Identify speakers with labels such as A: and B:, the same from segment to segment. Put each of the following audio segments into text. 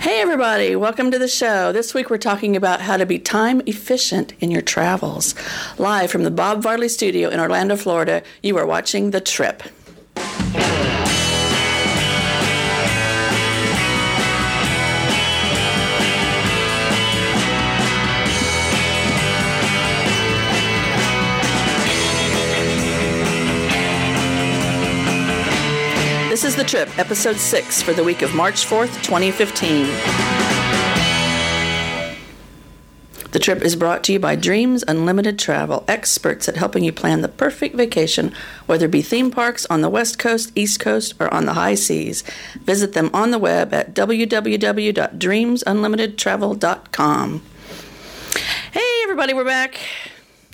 A: Hey, everybody, welcome to the show. This week we're talking about how to be time efficient in your travels. Live from the Bob Varley Studio in Orlando, Florida, you are watching The Trip. Is The Trip, episode 6 for the week of March 4th, 2015. The trip is brought to you by Dreams Unlimited Travel, experts at helping you plan the perfect vacation, whether it be theme parks on the West Coast, East Coast, or on the high seas. Visit them on the web at www.dreamsunlimitedtravel.com. Hey, everybody, we're back.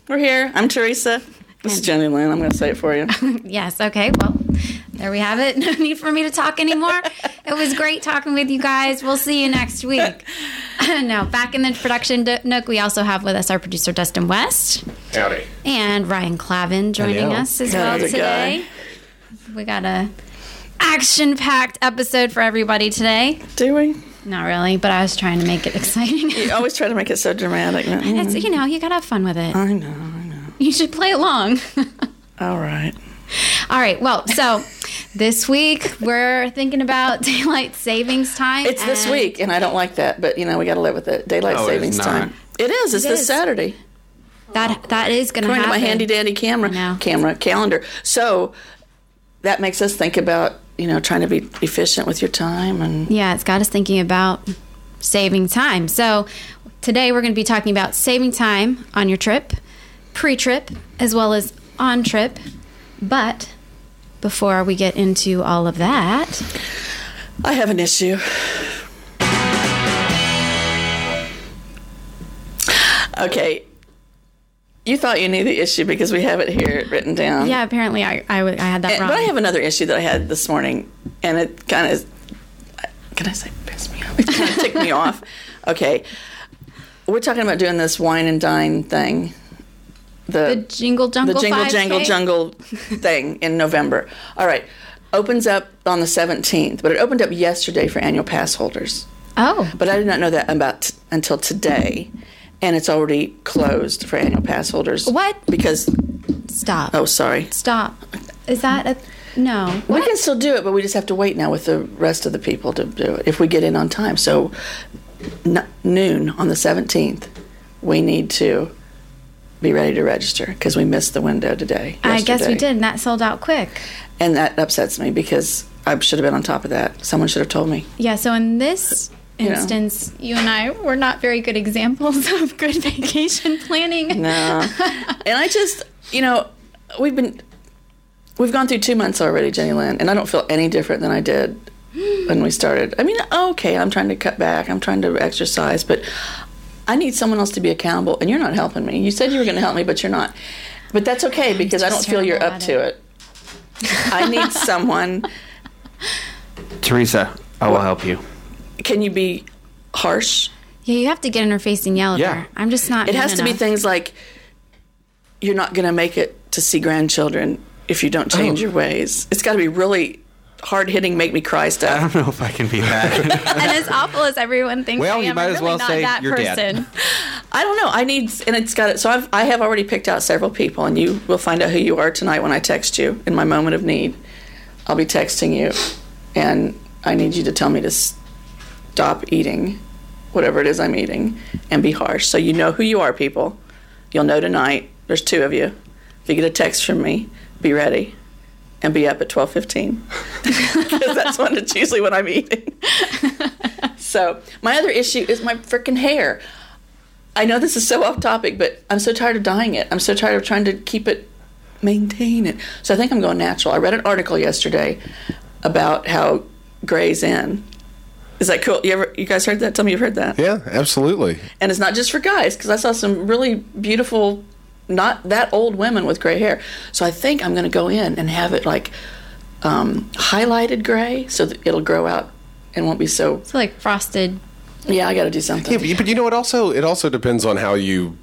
A: We're here. I'm Teresa. This is Jenny Lynn. I'm going to say it for you.
B: Yes, okay. Well, there we have it. No need for me to talk anymore. it was great talking with you guys. We'll see you next week. no, back in the production nook, we also have with us our producer, Dustin West,
C: Howdy.
B: and Ryan Clavin joining
C: Hello.
B: us as well
A: How's it
B: today. We got a action packed episode for everybody today.
A: Do we?
B: Not really, but I was trying to make it exciting.
A: You always try to make it so dramatic.
B: it's, mm. you know, you got to have fun with it.
A: I know, I know.
B: You should play along.
A: All right.
B: All right. Well, so this week we're thinking about daylight savings time.
A: It's this week, and I don't like that, but you know, we got to live with it. Daylight
C: Oh, it's
A: savings time. It is. It's
B: It
A: this
B: is.
A: Saturday.
B: That that is going to
A: According
B: happen.
A: to my handy dandy camera
B: know.
A: camera calendar. So that makes us think about you know trying to be efficient with your time and
B: Yeah, it's got us thinking about saving time. So today we're going to be talking about saving time on your trip, pre-trip, as well as on trip. But before we get into all of that,
A: I have an issue. Okay. You thought you knew the issue because we have it here written down.
B: yeah, apparently I I had that
A: And-
B: wrong.
A: but I have another issue that I had this morning, and it kind of can I say pissed me off? It kind of ticked me off. Okay, we're talking about doing this wine and dine thing.
B: The jingle jungle
A: the jingle
B: 5K?
A: jangle jungle thing in November. All right, opens up on the seventeenth, but it opened up yesterday for annual pass holders.
B: Oh,
A: But I did not know that about t- until today, and it's already closed for annual pass holders.
B: What?
A: Because
B: stop.
A: oh, sorry.
B: Stop. Is that a no?
A: We can still do it, but we just have to wait now with the rest of the people to do it if we get in on time. So n- noon on the 17th, we need to be ready to register because we missed the window today.
B: I guess we did, and that sold out quick.
A: And that upsets me because I should have been on top of that. Someone should have told me.
B: Yeah, so in this
A: You know.
B: instance, you and I were not very good examples of good vacation planning.
A: No. and I just, you know, we've been, we've gone through two months already, Jenny Lynn, and I don't feel any different than I did when we started. I mean, okay, I'm trying to cut back, I'm trying to exercise, but I need someone else to be accountable, and you're not helping me. You said you were going to help me, but you're not. But that's okay because I don't feel you're up
B: at
A: to it. I need someone.
C: Teresa, I will help you.
A: Can you be harsh?
B: Yeah, you have to get in her face and yell at
C: Yeah.
B: her. I'm just not.
A: It
B: mean
A: has to be things like you're not going to make it to see grandchildren if you don't oh. change
C: Oh.
A: your ways. It's got to be really hard hitting, make me cry stuff.
C: I don't know if I can be that.
B: and as awful as everyone thinks
C: Well,
B: I
C: you
B: am,
C: might
B: I'm
C: as
B: really
C: well
B: not
C: say
B: that
C: you're dead.
B: person.
A: I don't know. I need, and it's got it. So I've, I have already picked out several people, and you will find out who you are tonight when I text you in my moment of need. I'll be texting you, and I need you to tell me to stop eating whatever it is I'm eating and be harsh. So you know who you are, people. You'll know tonight. There's two of you. If you get a text from me, be ready and be up at 12:15 because that's when it's usually when I'm eating. so my other issue is my freaking hair. I know this is so off topic, but I'm so tired of dyeing it. I'm so tired of trying to keep it, maintain it. So I think I'm going natural. I read an article yesterday about how gray's in. Is that cool? You ever, you guys heard that? Tell me you've heard that.
D: Yeah, absolutely.
A: And it's not just for guys, because I saw some really beautiful, not that old women with gray hair. So I think I'm going to go in and have it like um, highlighted gray, so that it'll grow out and won't be so.
B: So like frosted.
A: Yeah, I got to do something.
D: Yeah, but, you- know, it also it also depends on how you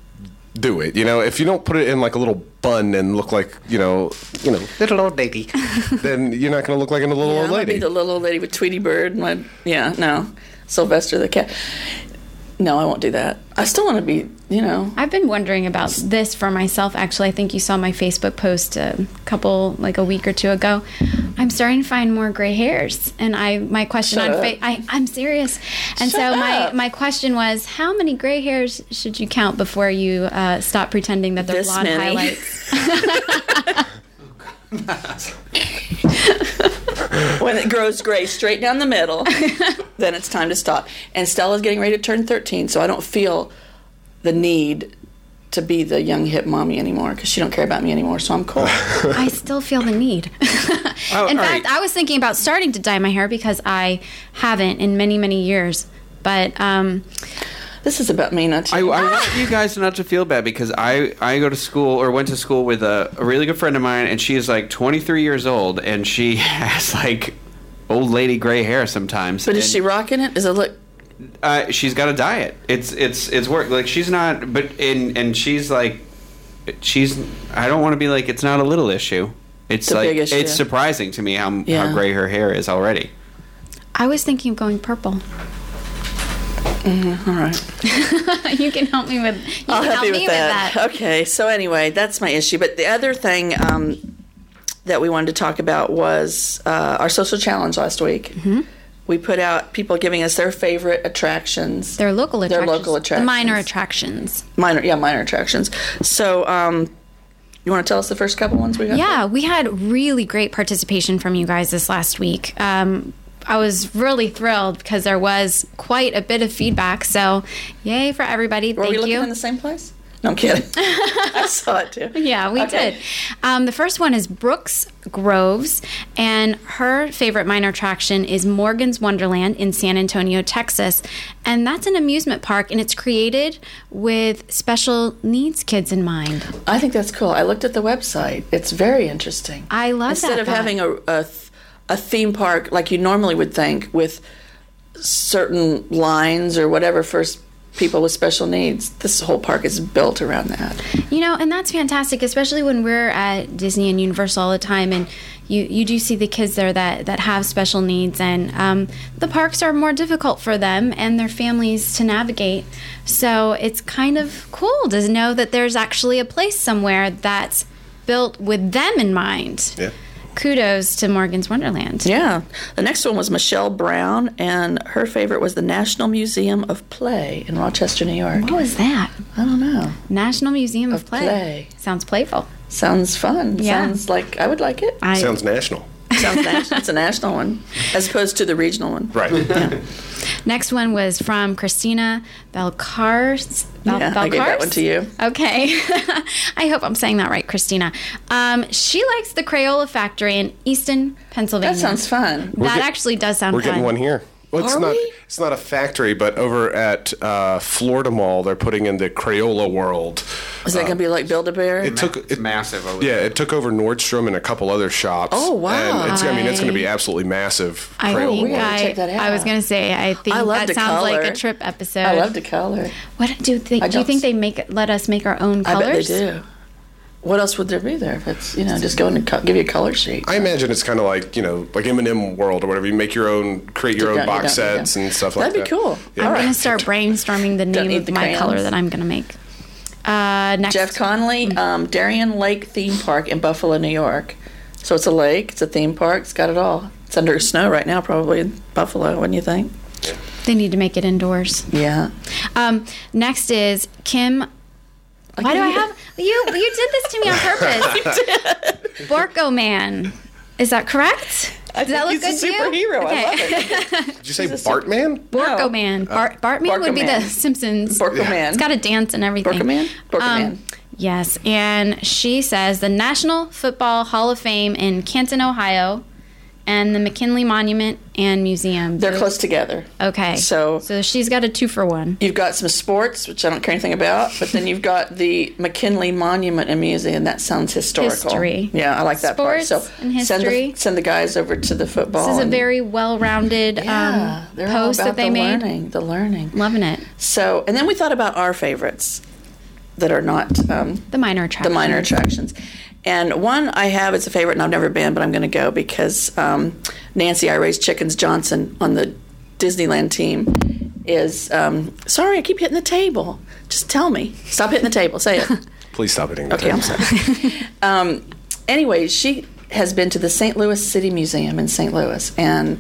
D: do it. You know, if you don't put it in like a little bun and look like you know, you know, little old lady, then you're not going to look like a little
A: Yeah,
D: old
A: I'm
D: lady.
A: be the little old lady with Tweety Bird. My yeah, no, Sylvester the cat. No, I won't do that. I still want to be, you know.
B: I've been wondering about this for myself. Actually, I think you saw my Facebook post a couple, like a week or two ago. I'm starting to find more gray hairs, and I my question
A: Shut
B: on
A: up.
B: fa- I, I'm serious. And so
A: Shut
B: my my question was, how many gray hairs should you count before you uh, stop pretending that they're
A: This
B: blonde
A: many.
B: highlights?
A: when it grows gray straight down the middle, then it's time to stop. And Stella's getting ready to turn 13, so I don't feel the need to be the young hip mommy anymore because she don't care about me anymore. So I'm cool.
B: I still feel the need.
C: Oh,
B: in fact,
C: right.
B: I was thinking about starting to dye my hair because I haven't in many many years. But um,
A: this is about me, not
C: I, I want you guys not to feel bad because I, I go to school or went to school with a, a really good friend of mine and she is like 23 years old and she has like old lady gray hair sometimes.
A: but is she rocking it? Does it look?
C: Uh, she's got a diet. It's it's it's work. Like she's not. But and and she's like, she's. I don't want to be like. It's not a little issue. It's,
A: It's a
C: like
A: big issue.
C: it's surprising to me how
A: Yeah.
C: how gray her hair is already.
B: I was thinking of going purple.
A: All right.
B: you can help me with. You
A: I'll
B: can
A: help
B: help
A: you
B: me
A: with that.
B: with that.
A: Okay, so anyway, that's my issue. But the other thing um, that we wanted to talk about was uh, our social challenge last week.
B: Mm-hmm.
A: We put out people giving us their favorite attractions.
B: They're local
A: They're
B: attractions.
A: local
B: The minor
A: attractions.
B: attractions.
A: minor, yeah, minor attractions. So, um, you want to tell us the first couple ones we got?
B: Yeah, we had really great participation from you guys this last week. Um, I was really thrilled because there was quite a bit of feedback. So, yay for everybody!
A: Were
B: Thank
A: we looking
B: you.
A: in the same place? No, I'm kidding. I saw it too.
B: Yeah, we
A: Okay.
B: did. Um, the first one is Brooks Groves, and her favorite minor attraction is Morgan's Wonderland in San Antonio, Texas. And that's an amusement park, and it's created with special needs kids in mind.
A: I think that's cool. I looked at the website. It's very interesting.
B: I love
A: Instead
B: that
A: of
B: thought.
A: having a, a, a theme park like you normally would think with certain lines or whatever for people with special needs, this whole park is built around that.
B: You know, and that's fantastic, especially when we're at Disney and Universal all the time, and you, you do see the kids there that, that have special needs, and um, the parks are more difficult for them and their families to navigate. So it's kind of cool to know that there's actually a place somewhere that's built with them in mind.
D: Yeah.
B: Kudos to Morgan's Wonderland.
A: Yeah. The next one was Michelle Brown, and her favorite was the National Museum of Play in Rochester, New York.
B: What was that?
A: I don't know.
B: National Museum of,
A: Of
B: Play.
A: Play.
B: Sounds playful.
A: Sounds fun.
B: Yeah.
A: Sounds like I would like it.
B: I,
D: Sounds national.
A: Sounds national. It's a national one, as opposed to the regional one.
D: Right.
B: Next one was from Christina Belcars. Bel-
A: Yeah, I gave that one to you.
B: Okay. I hope I'm saying that right, Christina. Um, she likes the Crayola Factory in Easton, Pennsylvania.
A: That sounds fun.
B: That
D: get-
B: actually does sound fun.
D: We're
B: fun.
D: getting one here. Well, it's
A: Are
D: not.
A: we?
D: It's not a factory, but over at uh, Florida Mall, they're putting in the Crayola World.
A: Is that going to be like Build a Bear?
D: It took
C: It's
D: it,
C: massive over
D: Yeah,
C: there.
D: it took over Nordstrom and a couple other shops.
A: Oh, wow.
D: And it's, I mean, it's going to be absolutely massive.
B: I
D: Crayola
B: think
D: World.
B: I,
A: check that
B: I was going to say I think
A: I love
B: that
A: the
B: sounds like a trip episode.
A: I love the color.
B: What do you think? Do you think they make let us make our own colors.
A: I
B: colors?
A: bet they do. What else would there be there if it's you know just go in and co- give you a color sheet?
D: I imagine it's kind of like you know, like M&M World or whatever. You make your own, create your
A: You
D: own box
A: you
D: sets
A: don't.
D: and stuff like that.
A: That'd be cool.
D: Yeah.
B: I'm
A: All
B: gonna start brainstorming the name of
A: the
B: my color that I'm going to make. Uh, next,
A: Jeff Conley, um, Darien Lake Theme Park in Buffalo, New York. So it's a lake, it's a theme park, it's got it all. It's under snow right now, probably in Buffalo. Wouldn't you think?
B: they need to make it indoors.
A: Yeah.
B: Um, next is Kim. Why do I have you? You did this to me on purpose. Borko Man, is that correct? Does that look
A: he's
B: good
A: a
B: to you?
A: superhero. I love
B: Okay.
D: Did you say Bartman?
B: Borko
A: No.
B: Man. Bart, Bartman would be
A: Man.
B: the Simpsons.
A: Borko Man.
B: It's got a dance and everything.
A: Borko Man? Borko
B: Um,
A: Man.
B: Yes, and she says the National Football Hall of Fame in Canton, Ohio, and the McKinley Monument and Museum.
A: They're close together.
B: Okay.
A: So-
B: so she's got a two for one.
A: You've got some sports, which I don't care anything about, but then you've got the McKinley Monument and Museum. That sounds historical.
B: History.
A: Yeah, I like that part.
B: Sports
A: So
B: and
A: Send,
B: history.
A: the, send the guys over to the football.
B: This is a very well-rounded
A: yeah,
B: um, post
A: about
B: that they
A: the
B: made.
A: learning. The learning.
B: Loving it.
A: So, and then we thought about our favorites. that are not um,
B: The minor
A: attractions.
B: the
A: minor attractions. And one I have it's a favorite, and I've never been, but I'm going to go because um, Nancy I Raised Chickens Johnson on the Disneyland team is. Um, sorry, I keep hitting the table. Just tell me. Stop hitting the table. Say it.
D: Please stop hitting the table.
A: Okay, I'm sorry. um, anyway, she has been to the St. Louis City Museum in St. Louis, and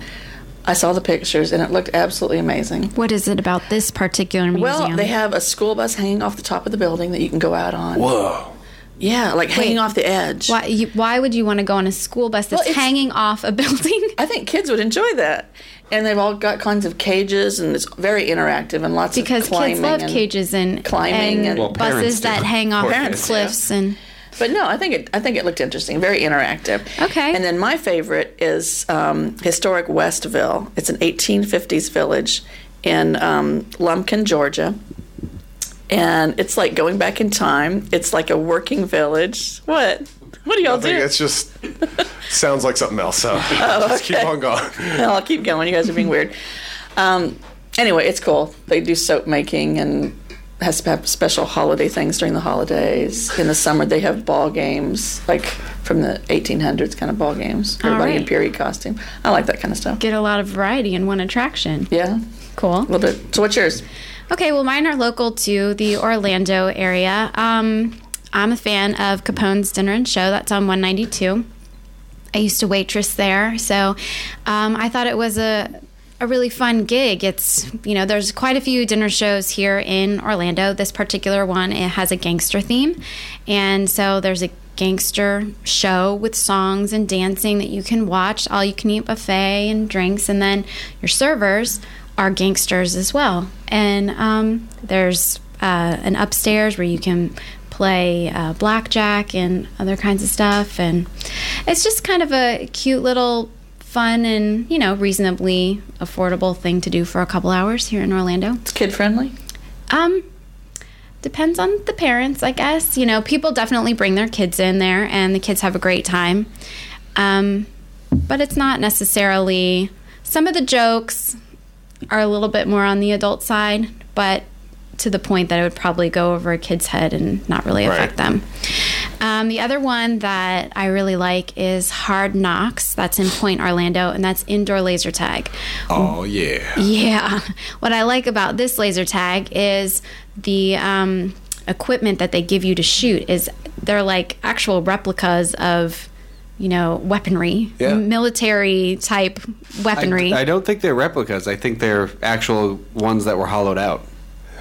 A: I saw the pictures, and it looked absolutely amazing.
B: What is it about this particular museum?
A: Well, they have a school bus hanging off the top of the building that you can go out on.
D: Whoa.
A: Yeah, like hanging
B: Wait.
A: off the edge.
B: Why, you, why would you want to go on a school bus that's
A: Well,
B: hanging off a building?
A: I think kids would enjoy that. And they've all got kinds of cages, and it's very interactive and lots
B: Because
A: of climbing.
B: Because kids love
A: and-
B: cages and
A: climbing
B: and,
A: and- Well,
B: buses
C: do.
B: that hang off
A: Parents do.
B: cliffs and
A: But no, I think it. I think it looked interesting, very interactive.
B: Okay.
A: And then my favorite is um, historic Westville. It's an 1850s village in um, Lumpkin, Georgia, and it's like going back in time. It's like a working village. What? What do y'all
D: I think
A: do?
D: it's just sounds like something else. So
A: Oh,
D: just keep on going.
A: I'll keep going. You guys are being weird. Um, anyway, it's cool. They do soap making and has to have special holiday things during the holidays. In the summer, they have ball games, like from the 1800s kind of ball games. Everybody in period costume. I like that kind of stuff.
B: get a lot of variety in one attraction.
A: Yeah,
B: Cool.
A: a little bit. So, what's yours?
B: Okay, well, mine are local to the Orlando area. Um, I'm a fan of Capone's Dinner and Show. That's on 192. I used to waitress there, so um, I thought it was a a really fun gig. It's you know there's quite a few dinner shows here in Orlando. This particular one it has a gangster theme, and so there's a gangster show with songs and dancing that you can watch. All you can eat buffet and drinks, and then your servers are gangsters as well. And um, there's uh, an upstairs where you can play uh, blackjack and other kinds of stuff. And it's just kind of a cute little fun and, you know, reasonably affordable thing to do for a couple hours here in Orlando.
A: It's kid friendly.
B: Um, depends on the parents, I guess. You know, people definitely bring their kids in there, and the kids have a great time. Um, but it's not necessarily. Some of the jokes are a little bit more on the adult side, but to the point that it would probably go over a kid's head and not really affect
D: Right.
B: them. Um, the other one that I really like is Hard Knocks. That's in Pointe Orlando, and that's indoor laser tag.
D: Oh yeah.
B: Yeah. What I like about this laser tag is the um, equipment that they give you to shoot is they're like actual replicas of, you know, weaponry,
D: Yeah.
B: military type weaponry.
C: I, I don't think they're replicas. I think they're actual ones that were hollowed out.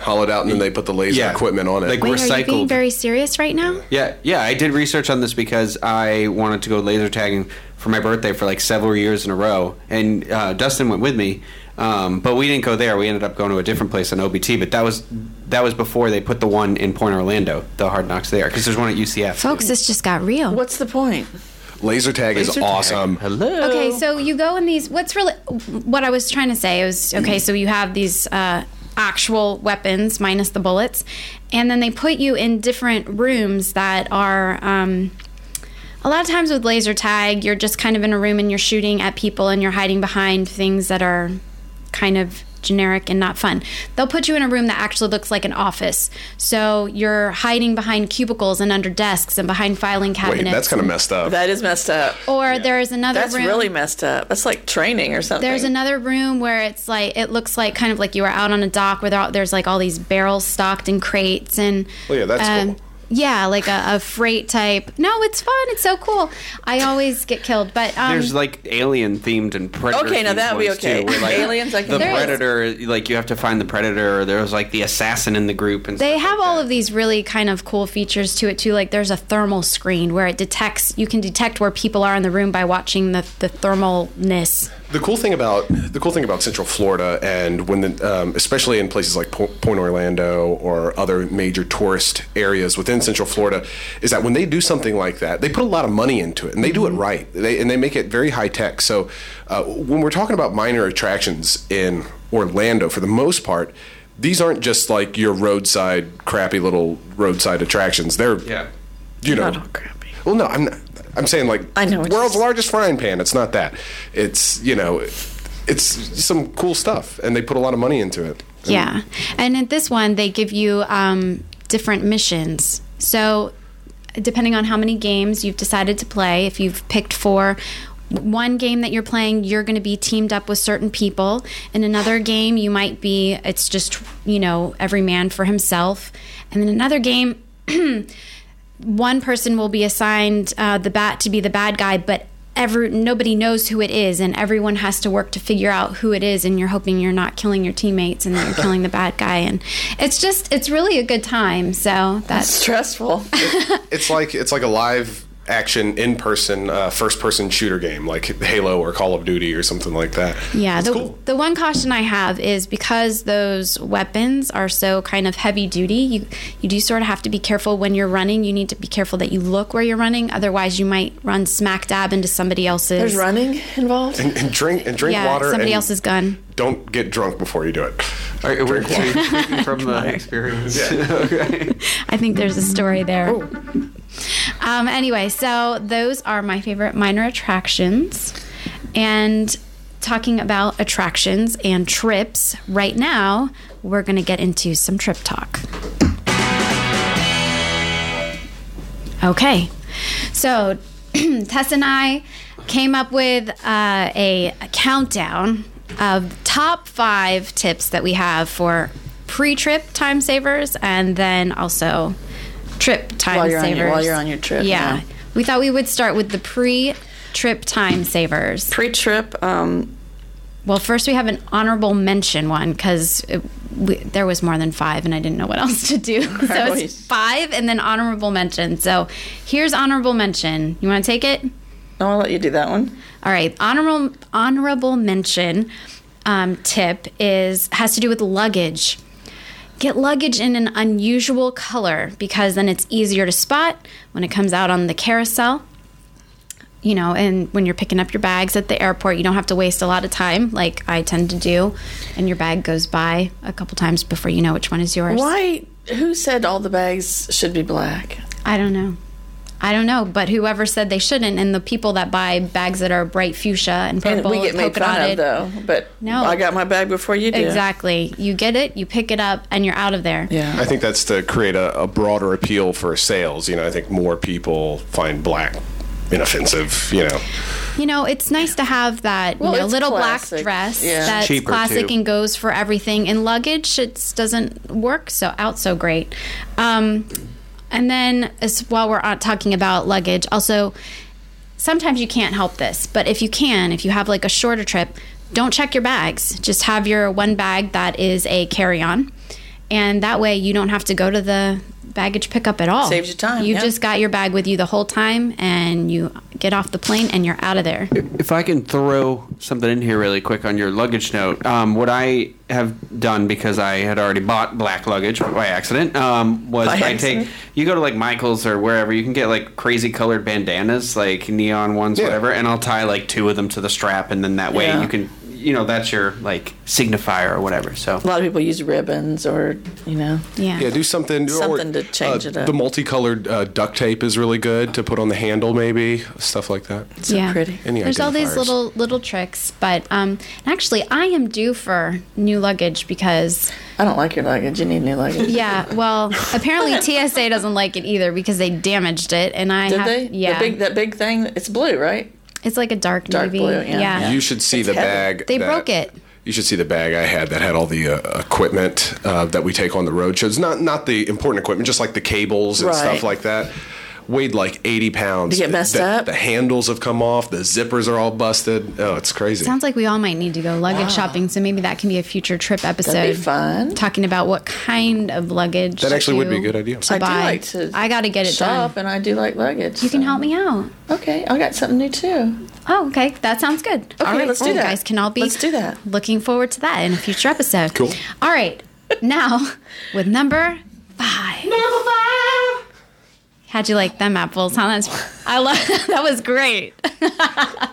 D: Hollowed out and then they put the laser
C: Yeah.
D: equipment on it.
C: Like-
B: Wait, are you being very serious right now?
C: Yeah, yeah. I did research on this because I wanted to go laser tagging for my birthday for like several years in a row, and uh, Dustin went with me. Um, but we didn't go there. We ended up going to a different place in OBT. But that was that was before they put the one in Pointe Orlando, the Hard Knocks there, because there's one at UCF.
B: Folks, this just got real.
A: What's the point?
D: Laser tag is
C: tag.
D: awesome.
C: Hello.
B: Okay, so you go in these. What's really what I was trying to say was okay. So you have these uh, actual weapons minus the bullets, and then they put you in different rooms that are. Um, a lot of times with laser tag, you're just kind of in a room and you're shooting at people and you're hiding behind things that are kind of generic and not fun. They'll put you in a room that actually looks like an office. So you're hiding behind cubicles and under desks and behind filing cabinets.
D: Wait, that's kind of messed up.
A: That is messed up.
B: Or there's another
A: That's
B: room.
A: really messed up. That's like training or something.
B: There's another room where it's like it looks like kind of like you were out on a dock where there- there's like all these barrels stocked in crates and.
D: Well, yeah, that's
B: um,
D: cool.
B: Yeah, like a, a freight type. No, it's fun. It's so cool. I always get killed, but um,
C: There's like alien themed and predator.
A: Okay, now that would be okay.
C: Too, where, like,
A: Aliens, I can
C: The
A: do.
B: There is-
C: predator, like you have to find the predator. Or there's like the assassin in the group, and
B: they
C: stuff
B: have
C: like
B: all
C: that.
B: of these really kind of cool features to it too. Like there's a thermal screen where it detects. You can detect where people are in the room by watching the the thermalness.
D: The cool thing about the cool thing about Central Florida, and when the, um, especially in places like Po- Pointe Orlando or other major tourist areas within Central Florida, is that when they do something like that, they put a lot of money into it, and they do it right, they, and they make it very high tech. So uh, when we're talking about minor attractions in Orlando, for the most part. These aren't just like your roadside, crappy little roadside attractions. They're,
C: Yeah.
D: you know,
A: Not all crappy.
D: well, no, I'm not, I'm saying like
A: I know,
D: world's largest frying pan. It's not that. It's you know, it's some cool stuff, and they put a lot of money into it.
B: Yeah, and in this one they give you um, different missions. So, depending on how many games you've decided to play, if you've picked for one game that you're playing, you're going to be teamed up with certain people. In another game, you might be, it's just, you know, every man for himself. And then another game, one person will be assigned uh, the bat to be the bad guy, but every nobody knows who it is, and everyone has to work to figure out who it is. And you're hoping you're not killing your teammates and that you're killing the bad guy. And it's just it's really a good time. So that's
A: Stressful.
D: It's like it's like a live action in person uh, first person shooter game like Halo or Call of Duty or something like that.
B: Yeah,
D: It's
B: the,
D: cool.
B: the one caution I have is because those weapons are so kind of heavy duty, you you do sort of have to be careful when you're running. You need to be careful that you look where you're running, otherwise you might run smack dab into somebody else's.
A: There's running involved.
D: And, and drink and drink
B: yeah,
D: water.
B: somebody
D: and
B: else's gun.
D: Don't get drunk before you do it.
C: Are, we're
D: Drink water.
C: from the experience. okay.
B: I think there's a story there. Um, anyway, so those are my favorite minor attractions. And talking about attractions and trips, right now, we're going to get into some trip talk. Okay. So Tess and I came up with uh, a, a countdown of top five tips that we have for pre-trip time savers, and then also trip time
A: While you're your-
B: savers.
A: while you're on your trip,
B: Yeah.
A: yeah.
B: We thought we would start with the pre-trip time savers.
A: Pre-trip, um,
B: Well, first we have an honorable mention one because there was more than five, and I didn't know what else to do. so it's five, and then honorable mention. So here's honorable mention. You want to take it?
A: no, I'll let you do that one.
B: All right. Honorable honorable mention um, tip is has to do with luggage. Get luggage in an unusual color because then it's easier to spot when it comes out on the carousel. You know, and when you're picking up your bags at the airport, you don't have to waste a lot of time like I tend to do, and your bag goes by a couple times before you know which one is yours.
A: Why? Who said all the bags should be black?
B: I don't know. I don't know, but whoever said they shouldn't, and the people that buy bags that are bright fuchsia and
A: And
B: purple,
A: we get made
B: polka
A: fun of
B: dotted,
A: though. But
B: No.
A: I got my bag before you did.
B: Exactly. You get it, you pick it up, and you're out of there.
A: Yeah.
D: I think that's to create a, a broader appeal for sales. You know, I think more people find black inoffensive. You know,
B: You know, it's nice to have that
A: Well,
B: you know, little
A: classic.
B: black dress
A: Yeah.
B: that's
C: Cheaper,
B: classic
C: too.
B: and goes for everything. In luggage, it doesn't work so out so great. Um, and then, as while we're talking about luggage, also sometimes you can't help this, but if you can, if you have like a shorter trip, don't check your bags. Just have your one bag that is a carry-on, and that way you don't have to go to the baggage pickup at all.
A: Saves you time,
B: You
A: yeah.
B: just got your bag with you the whole time, and you get off the plane and you're out of there.
C: If I can throw something in here really quick on your luggage note, um, what I have done because I had already bought black luggage by accident um, was
A: By
C: I
A: accident?
C: take you go to like Michaels or wherever you can get like crazy colored bandanas, like neon ones,
D: Yeah.
C: whatever, and I'll tie like two of them to the strap, and then that way
A: Yeah.
C: you can you know that's your like signifier or whatever. So
A: A lot of people use ribbons or you know.
B: Yeah.
D: yeah, do something.
A: Something
D: or,
A: to change
D: uh,
A: it up.
D: The multicolored uh, duct tape is really good to put on the handle, maybe stuff like that.
A: So pretty.
D: Any
B: There's all these little little tricks, but um, actually, I am due for new luggage because
A: I don't like your luggage. You need new luggage.
B: yeah, well, apparently TSA doesn't like it either because they damaged it, and I
A: Did
B: have
A: they?
B: yeah,
A: The big, that big thing. It's blue, right?
B: It's like a dark,
A: Dark
B: navy.
A: blue, yeah.
B: yeah.
D: You should see
A: It's
D: the
A: heavy.
D: bag.
B: They
D: that-
B: broke it.
D: You should see the bag I had that had all the uh, equipment uh, that we take on the road shows. Not not the important equipment, just like the cables and
A: Right.
D: stuff like that. Weighed like eighty pounds.
A: Did get messed
D: the,
A: up?
D: The handles have come off. The zippers are all busted. Oh, it's crazy.
B: Sounds like we all might need to go luggage shopping, so maybe that can be a future trip episode.
A: That'd be fun.
B: Talking about what kind of luggage.
D: That actually would be a good idea.
B: To
A: I do like to.
B: I got to get it
A: shop,
B: done.
A: and I do like luggage.
B: You can help me out.
A: Okay, I got something new too.
B: Oh, okay. That sounds good.
A: Okay,
B: all right,
A: let's do
B: you
A: that.
B: guys can all be
A: Let's do that.
B: looking forward to that in a future episode.
D: Cool.
B: All right. Now, with number five. Number five. How'd you like them apples? Huh? That's, I love that was great.
A: I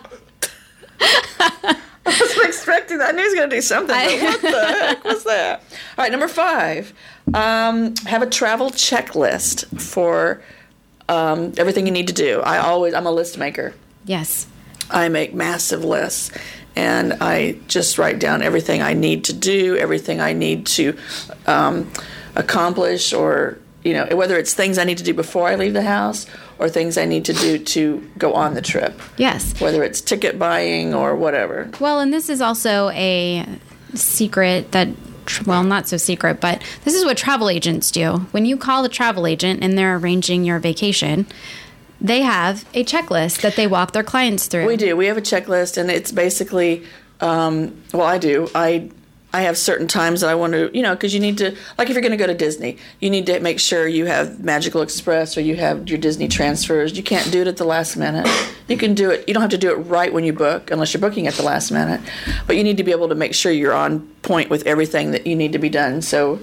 A: wasn't expecting that. I knew he was going to do something. But what the heck was that? All right, number five. Um, have a travel checklist for um, everything you need to do. I always, I'm a list maker.
B: Yes.
A: I make massive lists and I just write down everything I need to do, everything I need to um, accomplish or you know, whether it's things I need to do before I leave the house or things I need to do to go on the trip,
B: Yes.
A: whether it's ticket buying or whatever.
B: Well, and this is also a secret that, well, not so secret, but this is what travel agents do. When you call a travel agent and they're arranging your vacation, they have a checklist that they walk their clients through.
A: We do. We have a checklist, and it's basically, um, well, I do. I I have certain times that I want to, you know, because you need to, like, if you're going to go to Disney, you need to make sure you have Magical Express or you have your Disney transfers. You can't do it at the last minute. You can do it. You don't have to do it right when you book, unless you're booking at the last minute. But you need to be able to make sure you're on point with everything that you need to be done, so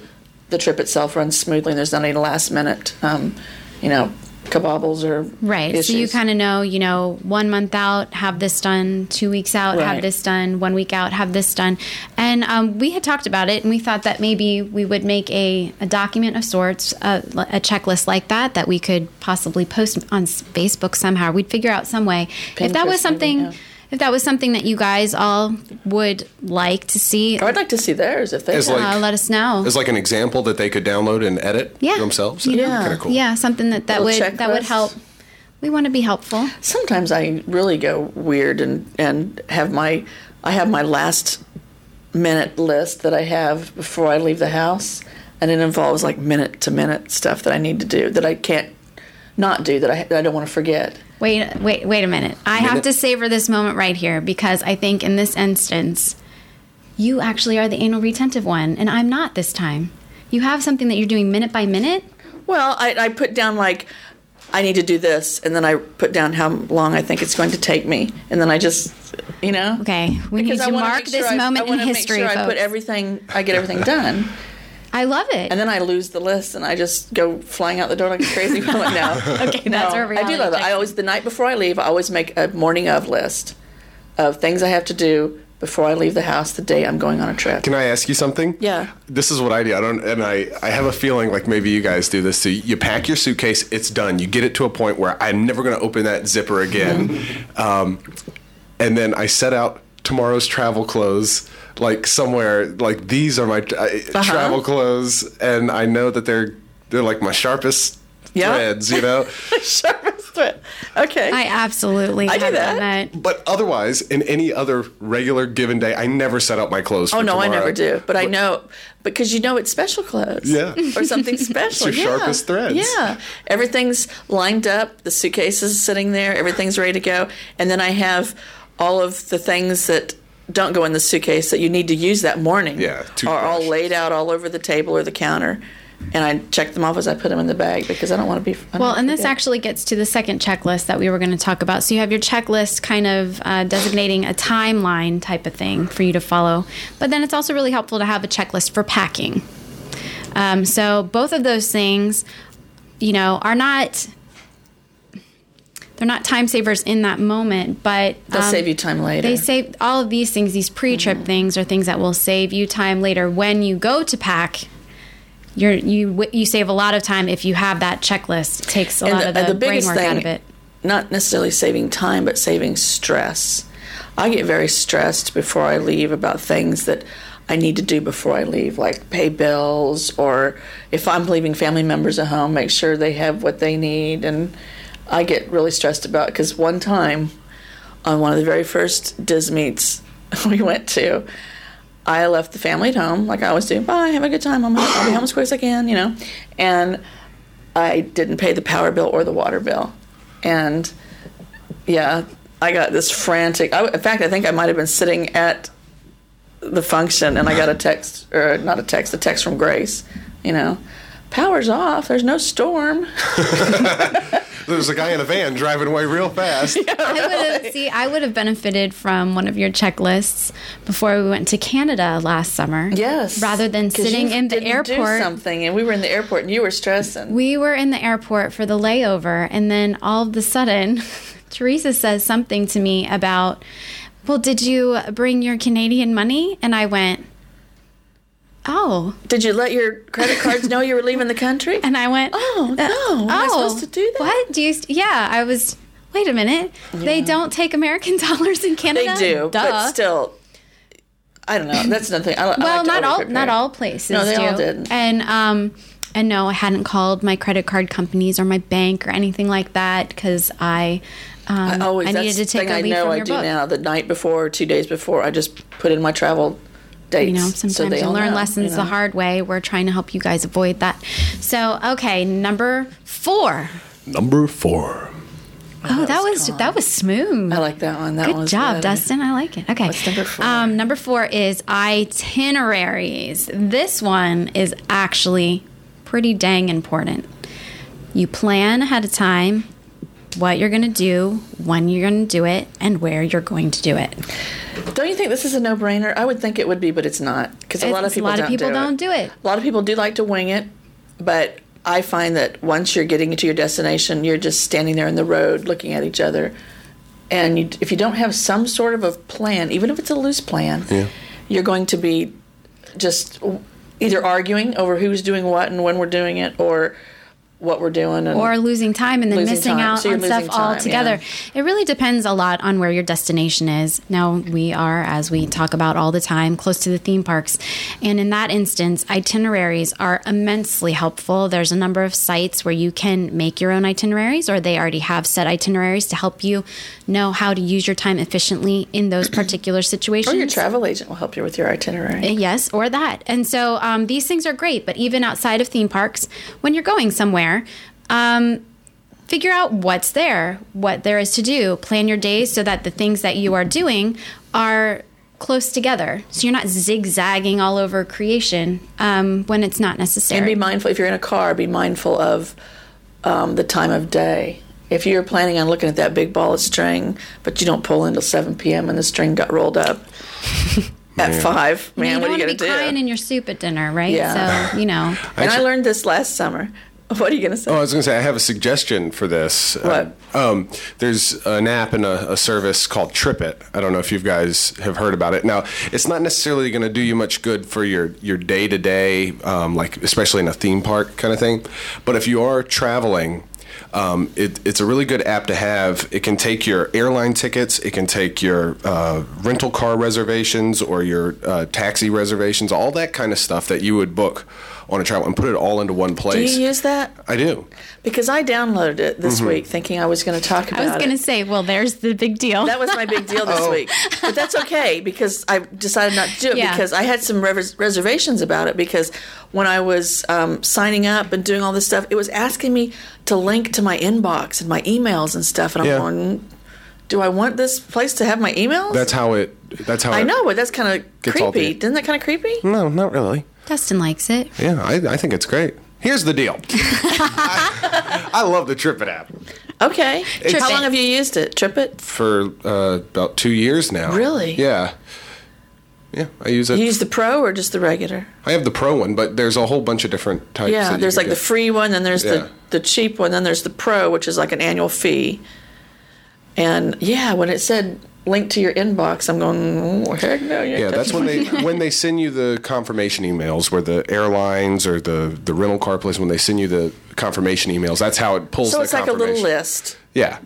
A: the trip itself runs smoothly and there's not any last minute, um, you know, kabobbles or
B: Right. So you kind of know, you know, one month out, have this done, two weeks out, have this done, one week out, have this done. And um, we had talked about it and we thought that maybe we would make a, a document of sorts, a, a checklist like that, that we could possibly post on Facebook somehow. We'd figure out some way. if that was
A: Pinterest maybe,
B: something.
A: yeah.
B: If that was something that you guys all would like to see,
A: Or I'd like to see theirs if they
D: As
A: have.
D: like-
B: uh, let us know.
D: As like an example that they could download and edit
B: Yeah.
D: themselves.
A: Yeah.
D: Kind of cool.
B: yeah, something that, that would
A: Little
B: that would help. We want to be helpful.
A: sometimes I really go weird and and have my I have my last minute list that I have before I leave the house, and it involves like minute to minute stuff that I need to do that I can't not do that I, that I don't want to forget.
B: Wait, wait, wait a minute. I have to savor this moment right here because I think in this instance, you actually are the anal retentive one, and I'm not this time. You have something that you're doing minute by minute.
A: Well, I, I put down like I need to do this, and then I put down how long I think it's going to take me, and then I just you know
B: Okay, we
A: Because
B: need to mark
A: make
B: this
A: sure I-
B: moment
A: I
B: in
A: wanna make
B: history,
A: sure I put everything, I get everything done.
B: I love it.
A: and then I lose the list, and I just go flying out the door like a crazy woman now.
B: okay, that's
A: No,
B: our
A: I
B: reality
A: do love it. I always the night before I leave, I always make a morning of list of things I have to do before I leave the house the day I'm going on a trip.
D: Can I ask you something?
A: Yeah.
D: This is what I do. I don't, and I, I have a feeling like maybe you guys do this too. You pack your suitcase, it's done. You get it to a point where I'm never going to open that zipper again. Um, and then I set out tomorrow's travel clothes, like somewhere, like these are my uh,
A: Uh-huh.
D: travel clothes, and I know that they're they're like my sharpest
A: Yeah.
D: threads, you know.
A: Sharpest thread. Okay.
B: I absolutely
A: I do that.
B: that.
D: but otherwise, in any other regular given day, I never set out my clothes.
A: oh
D: for
A: no, I never do. But I know because you know it's special clothes.
D: Yeah.
A: Or something special.
D: your
A: yeah.
D: sharpest threads.
A: Yeah. Everything's lined up. The suitcase is sitting there. Everything's ready to go. And then I have all of the things that don't go in the suitcase that you need to use that morning.
D: Yeah,
A: Are all laid out all over the table or the counter. And I check them off as I put them in the bag because I don't want to be. I
B: Well, and this actually gets to the second checklist that we were going to talk about. So you have your checklist kind of uh, designating a timeline type of thing for you to follow. But then it's also really helpful to have a checklist for packing. Um, so both of those things, you know, are not. They're not time savers in that moment, but
A: They'll
B: um,
A: save you time later.
B: They save all of these things. These pre-trip things are things that will save you time later when you go to pack. You're, you you save a lot of time if you have that checklist. It takes a lot of the, brain work out of it.
A: not necessarily saving time, but saving stress. I get very stressed before I leave about things that I need to do before I leave, like pay bills, or if I'm leaving family members at home, make sure they have what they need. And I get really stressed about because one time on one of the very first DIS meets we went to, I left the family at home, like I always do. Bye, have a good time. I'm, I'll be home as quick as I can, you know. And I didn't pay the power bill or the water bill. And yeah, I got this frantic. I, in fact, I think I might have been sitting at the function and I got a text, or not a text, a text from Grace, you know, power's off, there's no storm.
D: There's a guy in a van driving away real fast.
B: I would have see. I would have benefited from one of your checklists before we went to Canada last summer.
A: Yes.
B: Rather than sitting
A: you
B: in the
A: didn't do
B: airport.
A: something, and we were in the airport and you were stressing.
B: We were in the airport for the layover, and then all of a sudden, Teresa says something to me about, "Well, did you bring your Canadian money?" And I went, "Oh,"
A: Did you let your credit cards know you were leaving the country?
B: and I went,
A: Oh, no. Am I supposed to do that?
B: What do you? Yeah, I was. Wait a minute. They don't take American dollars in Canada.
A: They do,
B: Duh.
A: but still, I don't know. That's nothing. I, I
B: well,
A: like to
B: not all not all places.
A: No, they
B: do.
A: all didn't.
B: And um, And no, I hadn't called my credit card companies or my bank or anything like that because I um,
A: I always
B: I needed to take a
A: I
B: leave
A: know
B: from
A: I do
B: book.
A: now. The night before, two days before, I just put in my travel dates.
B: You know, sometimes
A: they
B: you learn
A: know,
B: lessons
A: you
B: the hard way. We're trying to help you guys avoid that. So, okay, number four.
D: Number four.
B: Oh, that was that was smooth.
A: I like that one. That
B: Good
A: one's
B: job,
A: good.
B: Dustin. I like it. Okay.
A: What's number four?
B: Um, number four is itineraries. This one is actually pretty dang important. You plan ahead of time what you're going to do, when you're going to do it, and where you're going to do it.
A: Don't you think this is a no-brainer? I would think it would be, but it's not because a lot of people
B: a lot of
A: don't
B: people
A: do
B: don't
A: it.
B: do it.
A: A lot of people do like to wing it, but I find that once you're getting to your destination, you're just standing there in the road looking at each other, and you, if you don't have some sort of a plan, even if it's a loose plan,
D: Yeah.
A: you're going to be just either arguing over who's doing what and when we're doing it, or what we're doing, and
B: or losing time and then missing
A: time.
B: out
A: So
B: on stuff
A: time,
B: altogether.
A: yeah.
B: It really depends a lot on where your destination is. Now, we are, as we talk about all the time, close to the theme parks. And in that instance, itineraries are immensely helpful. There's a number of sites where you can make your own itineraries, or they already have set itineraries to help you know how to use your time efficiently in those particular situations.
A: or your travel agent will help you with your itinerary.
B: Yes, or that. And so um, these things are great, but even outside of theme parks, when you're going somewhere, um, figure out what's there, what there is to do. Plan your days so that the things that you are doing are close together. So you're not zigzagging all over creation um, when it's not necessary.
A: And be mindful if you're in a car. Be mindful of um, the time of day. If you're planning on looking at that big ball of string, but you don't pull until 7 p.m. and the string got rolled up at five,
B: You know,
A: man,
B: you
A: what
B: don't
A: are you
B: want
A: going
B: to
A: to
B: be
A: do?
B: crying in your soup at dinner, right?
A: Yeah.
B: So, you know.
A: and I learned this last summer. What are you going to say?
D: Oh, I was going to say I have a suggestion for this.
A: What?
D: Uh, um, there's an app and a, a service called TripIt. I don't know if you guys have heard about it. Now, it's not necessarily going to do you much good for your your day to day, like especially in a theme park kind of thing. But if you are traveling. Um, it, it's a really good app to have. It can take your airline tickets, it can take your uh, rental car reservations or your uh, taxi reservations, all that kind of stuff that you would book on a travel, and put it all into one place.
A: do you use that?
D: I do.
A: Because I downloaded it this
D: Mm-hmm.
A: week thinking I was going to talk about it.
B: I was going to say, well, there's the big deal.
A: That was my big deal this
D: Oh.
A: week. But that's okay because I decided not to do it
B: Yeah.
A: because I had some res- reservations about it because when I was um, signing up and doing all this stuff, it was asking me to link to my inbox and my emails and stuff. And I'm
D: Yeah.
A: going, do I want this place to have my emails?
D: That's how it. That's how
A: I
D: it,
A: know, but that's kind of creepy. Isn't that kind of creepy?
D: No, not really.
B: Dustin likes it.
D: Yeah, I, I think it's great. Here's the deal. I, I love the TripIt app
A: Okay.
B: Trip
A: How
B: it.
A: long have you used it? Trip it?
D: for uh, about two years now.
A: Really?
D: Yeah. Yeah, I use it.
A: You use the pro or just the regular?
D: I have the pro one, but there's a whole bunch of different types. that
A: Yeah,
D: you
A: there's
D: can
A: like the
D: get.
A: free one, then there's
D: Yeah.
A: the, the cheap one, then there's the pro, which is like an annual fee. And yeah, when it said link to your inbox, I'm going, oh, heck no. You ain't
D: Yeah, that's when they when they send you the confirmation emails, where the airlines or the the rental car place when they send you the confirmation emails. That's how it pulls.
A: So it's like a little list.
D: Yeah,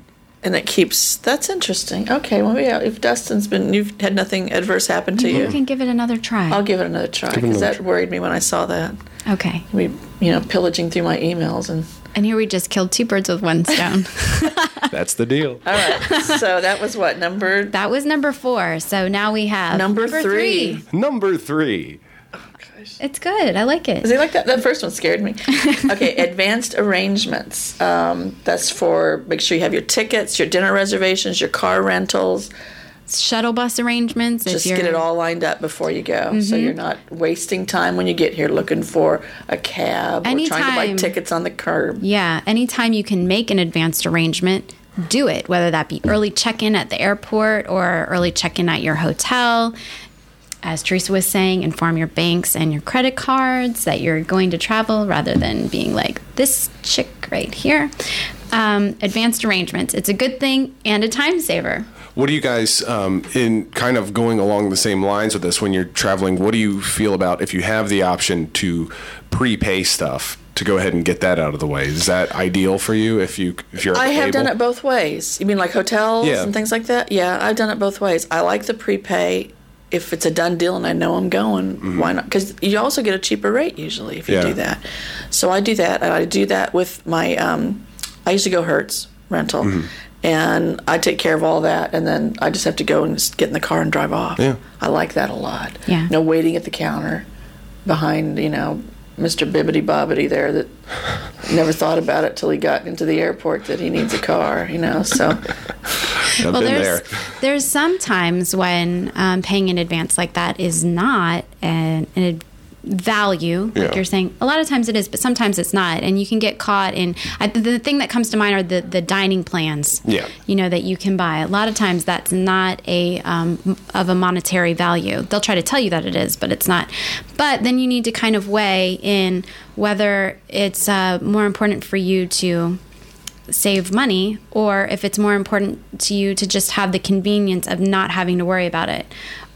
A: And it keeps. That's interesting. Okay, well, yeah. If Dustin's been, you've had nothing adverse happen to
B: You
A: you.
B: can give it another try.
A: I'll give it another try because
D: another
A: that worried me when I saw that.
B: okay.
A: We, you know, pillaging through my emails and.
B: And here we just killed two birds with one stone.
D: that's the deal.
A: All right. so that was what number
B: that was number four. So now we have
A: number, three.
D: Number three.
B: It's good. I like it.
A: Is he like that? That first one scared me. okay, advanced arrangements. Um, that's for make sure you have your tickets, your dinner reservations, your car rentals.
B: Shuttle bus arrangements.
A: Just get it all lined up before you go, so
B: Mm-hmm.
A: you're not wasting time when you get here looking for a cab or trying to buy tickets on the curb.
B: Yeah. Anytime you can make an advanced arrangement, do it. Whether that be early check in at the airport or early check in at your hotel. As Teresa was saying, inform your banks and your credit cards that you're going to travel rather than being like this chick right here. Um, advanced arrangements. It's a good thing and a time saver.
D: What do you guys, um, in kind of going along the same lines with this, when you're traveling, what do you feel about if you have the option to prepay stuff to go ahead and get that out of the way? Is that ideal for you if you if you're
A: I have
D: able?
A: done it both ways. You mean like hotels
D: Yeah.
A: and things like that? Yeah, I've done it both ways. I like the prepay if it's a done deal and I know I'm going, why not? Because you also get a cheaper rate usually if you
D: Mm-hmm. Yeah.
A: do that. So I do that, I do that with my. Um, I used to go Hertz rental,
D: Mm-hmm.
A: And I take care of all that, and then I just have to go and just get in the car and drive off.
D: Yeah.
A: I like that a lot.
B: Yeah.
A: No waiting at the counter behind, you know, Mr. Bibbity Bobbity there that never thought about it till he got into the airport that he needs a car, you know. So
D: I've
B: well,
D: been
B: there's
D: there.
B: there's some times when um, paying in advance like that is not an, an value, like you're saying. A lot of times it is, but sometimes it's not, and you can get caught in. I, the thing that comes to mind are the the dining plans.
D: Yeah.
B: you know that you can buy. A lot of times that's not a um, of a monetary value. They'll try to tell you that it is, but it's not. But then you need to kind of weigh in whether it's uh, more important for you to save money or if it's more important to you to just have the convenience of not having to worry about it.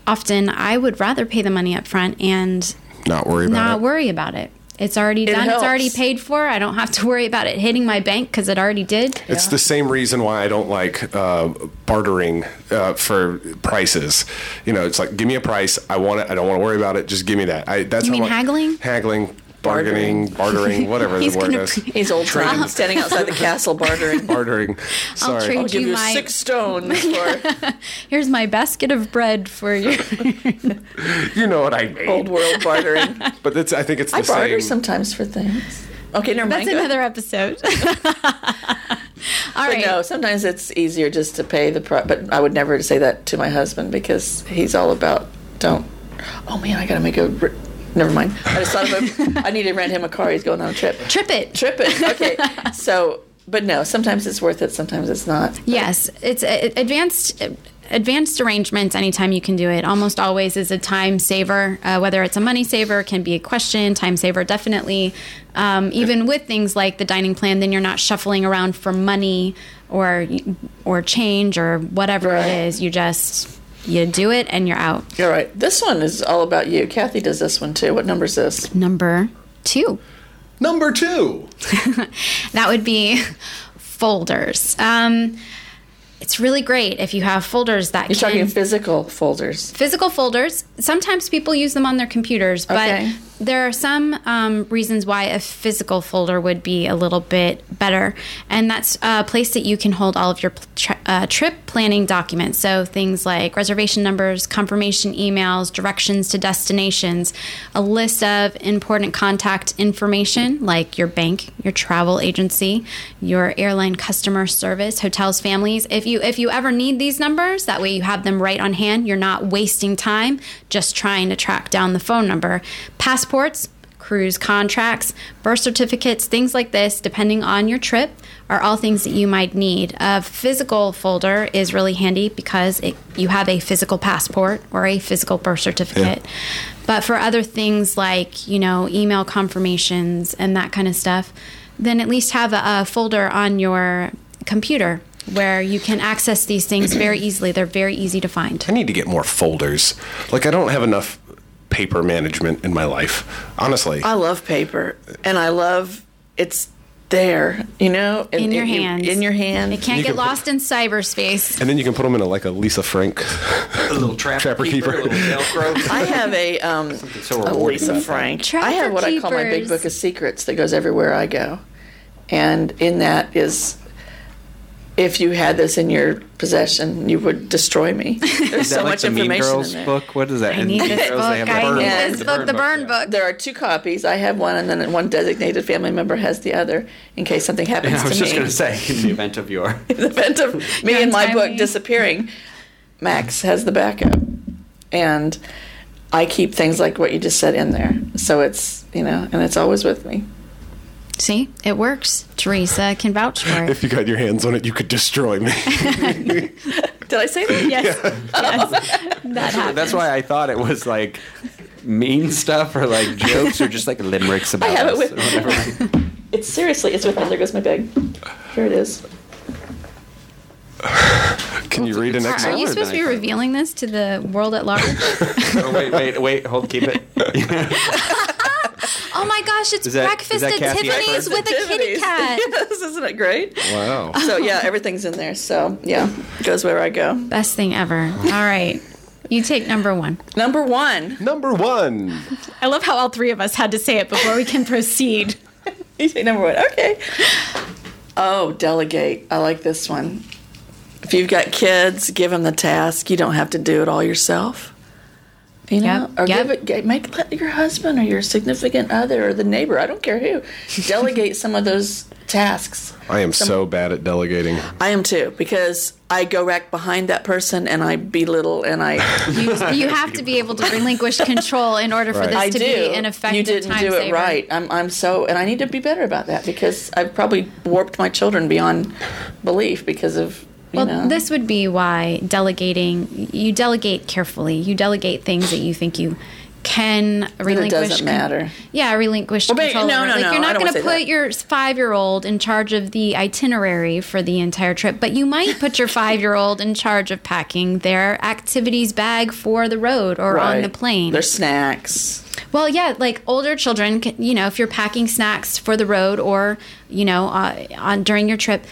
B: Often I would rather pay the money up front and
D: Not worry about it.
B: not
D: it.
B: worry about it. It's already
A: It
B: done. It's already paid for. I don't have to worry about it hitting my bank because it already did.
D: It's the same reason why I don't like uh, bartering uh, for prices. You know, it's like give me a price. I want it. I don't want to worry about it. Just give me that. I, that's
B: You
D: how
B: mean
D: I-
B: haggling?
D: Haggling, bargaining, bartering, whatever
B: He's
D: the word is.
A: he's old time standing outside the castle bartering.
D: Bartering.
B: I'll
D: Sorry.
B: trade
A: I'll give
B: you
A: you
B: my-
A: six stones for
B: Here's my basket of bread for you.
D: You know what I mean.
A: old world bartering.
D: But it's. I think it's the
A: I barter sometimes for things. Okay, never
B: That's
A: mind. go
B: another episode. All
A: But
B: right.
A: no, sometimes it's easier just to pay the price. But I would never say that to my husband because he's all about don't. Oh man, I gotta make a. Never mind. I just thought of a. I need to rent him a car. He's going on a trip.
B: Trip it.
A: Trip it. Okay. So, but no, sometimes it's worth it. Sometimes it's not.
B: Yes, it's uh, advanced. Advanced arrangements, anytime you can do it, almost always is a time saver. Uh, whether it's a money saver, can be a question. Time saver, definitely. Um, even with things like the dining plan, then you're not shuffling around for money or or change or whatever
A: Right.
B: it is. You just you do it and you're out.
A: All right. This one is all about you. Kathy does this one too. What number is this?
B: Number two.
D: Number two.
B: That would be folders. Um, it's really great if you have folders that
A: You're
B: can
A: talking physical folders.
B: physical folders. Sometimes people use them on their computers, but
A: Okay.
B: There are some um, reasons why a physical folder would be a little bit better, and that's a place that you can hold all of your tri- uh, trip planning documents. So things like reservation numbers, confirmation emails, directions to destinations, a list of important contact information like your bank, your travel agency, your airline customer service, hotels, families. If you if you ever need these numbers, that way you have them right on hand. You're not wasting time just trying to track down the phone number. Passports, cruise contracts, birth certificates, things like this, depending on your trip, are all things that you might need. A physical folder is really handy because it, you have a physical passport or a physical birth certificate. But for other things like, you know, email confirmations and that kind of stuff, then at least have a, a folder on your computer where you can access these things very easily. They're very easy to find.
D: I need to get more folders. Like I don't have enough paper management in my life. Honestly.
A: I love paper, and I love it's there. You know,
B: In
A: and-
B: your
A: and you-
B: hands.
A: In your hand.
B: It can't
D: You
B: get
D: can put-
B: lost in cyberspace.
D: and then you can put them in a, like a Lisa Frank.
C: A little trapper,
D: Trapper
C: keeper,
D: keeper.
C: a little Velcro.
A: I have a um,
C: so
A: a Lisa. Frank.
B: Trapper
A: I have what I call my big book of secrets that goes everywhere I go, and in that is. If you had this in your possession, you would destroy me. There's
C: Is
A: so
C: like
A: much
C: the Mean
A: information
C: Girls
A: in there.
C: book? What is that?
B: I need
C: Mean
B: this
C: Girls,
B: book.
C: they have
B: I
C: burn
B: need this
C: The
B: book. The burn
C: yeah.
B: book.
A: There are two copies. I have one, and then one designated family member has the other in case something happens
C: Yeah, I was just going to say, in the event of your.
A: in the event of me
B: Your
A: and my book
B: untimely-
A: disappearing, Max has the backup, and I keep things like what you just said in there. So it's you know, and it's always with me.
B: See, it works. Teresa can vouch for it.
D: if you got your hands on it, you could destroy me.
A: Did I say that?
B: yes, yes, that happens.
C: That's why I thought it was like mean stuff or like jokes or just like limericks about I
A: have it with-
C: or whatever.
A: It's seriously, it's with me. There goes my bag. Here it is.
D: Can you read an
B: Are,
D: excerpt?
B: are you supposed to be
C: I thought.
B: revealing this to the world at large?
C: oh, wait, wait, wait, hold, keep it.
B: Oh my gosh, it's
C: that-
B: breakfast at Tiffany's
C: Eckler?
B: with a kitty cat.
A: yes, isn't it great?
D: Wow.
A: So yeah, everything's in there. So yeah, goes where I go.
B: Best thing ever. All right. You take number one.
A: Number one.
D: Number one.
B: I love how all three of us had to say it before we can proceed.
A: You say number one. Okay. Oh, delegate. I like this one. If you've got kids, give them the task. You don't have to do it all yourself. You know,
B: Yep,
A: or
B: yep.
A: give it. get- Make let your husband or your significant other or the neighbor. I don't care who. Delegate some of those tasks.
D: I am so bad at delegating.
A: I am too because I go back behind that person and I belittle and I.
B: You, you have to be able to relinquish control in order for
D: Right.
B: this
A: I
B: to
A: do.
B: be an effective
A: you didn't
B: time
A: do it
B: saver.
A: right. I'm, I'm so, and I need to be better about that because I've probably warped my children beyond belief because of you
B: Well,
A: know.
B: this would be why delegating, you delegate carefully. You delegate things that you think you can relinquish.
A: It doesn't matter.
B: Yeah, relinquish
A: Well, but-
B: control.
A: no, no,
B: like
A: no,
B: you're not going to put
A: that.
B: your five-year-old in charge of the itinerary for the entire trip, but you might put your five-year-old in charge of packing their activities bag for the road or on the plane.
A: Their snacks.
B: Well, yeah, like older children, can- you know, if you're packing snacks for the road or, you know, uh, on during your trip,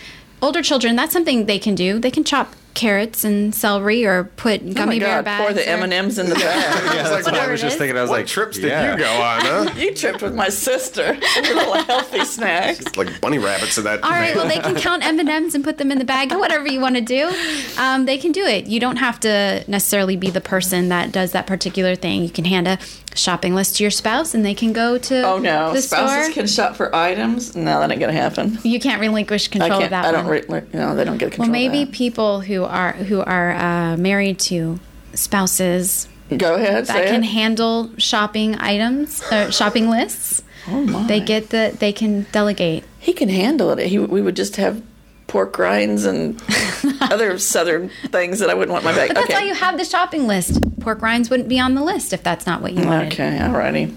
B: older children, that's something they can do. They can chop carrots and celery or put
A: Oh
B: gummy
A: my
B: bear
A: God!
B: bags.
A: Pour the
B: or-
A: M and M's in the bag.
C: Yeah, that's what I was just thinking. I was
D: What
C: like,
D: trips did
C: yeah.
D: you go on, huh?
A: you tripped with my sister. Little healthy snacks.
D: like bunny rabbits in that.
B: All right, well, they can count M and M's and put them in the bag. Whatever you want to do, um, they can do it. You don't have to necessarily be the person that does that particular thing. You can hand a shopping list to your spouse, and they can go to
A: Oh no!
B: the
A: Spouses
B: store.
A: can shop for items. No, that ain't gonna happen.
B: you can't relinquish control of that
A: I don't.
B: one.
A: Re- no, they don't get control.
B: Well, maybe people who are who are uh, married to spouses.
A: Go ahead.
B: that can
A: it.
B: handle shopping items, uh, shopping lists.
A: oh my!
B: They get the they can delegate.
A: he can handle it. He, we would just have pork rinds and other southern things that I wouldn't want in my bag.
B: But that's
A: okay.
B: why you have the shopping list. Pork rinds wouldn't be on the list if that's not what you wanted.
A: Okay, alrighty.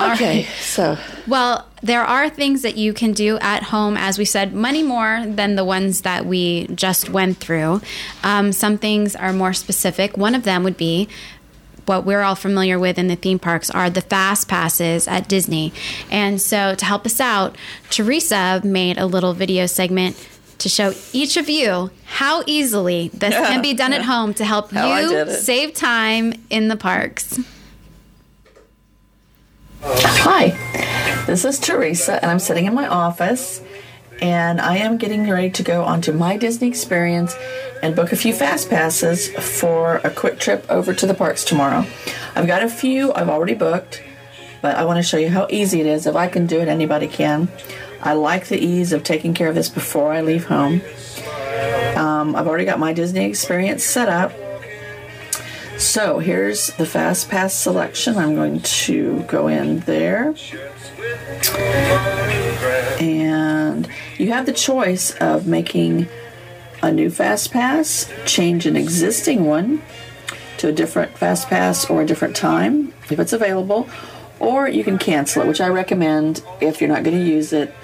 A: okay, so
B: Well, there are things that you can do at home, as we said, many more than the ones that we just went through. Um, some things are more specific. One of them would be what we're all familiar with in the theme parks are the fast passes at Disney. And so to help us out, Teresa made a little video segment to show each of you how easily this can be done at home to help
A: How
B: you save time in the parks.
A: Hi, this is Teresa, and I'm sitting in my office, and I am getting ready to go onto my Disney experience and book a few fast passes for a quick trip over to the parks tomorrow. I've got a few I've already booked, but I want to show you how easy it is. If I can do it, anybody can. I like the ease of taking care of this before I leave home. Um, I've already got my Disney experience set up. So here's the Fast Pass selection. I'm going to go in there. And you have the choice of making a new Fast Pass, change an existing one to a different Fast Pass or a different time if it's available, or you can cancel it, which I recommend if you're not going to use it.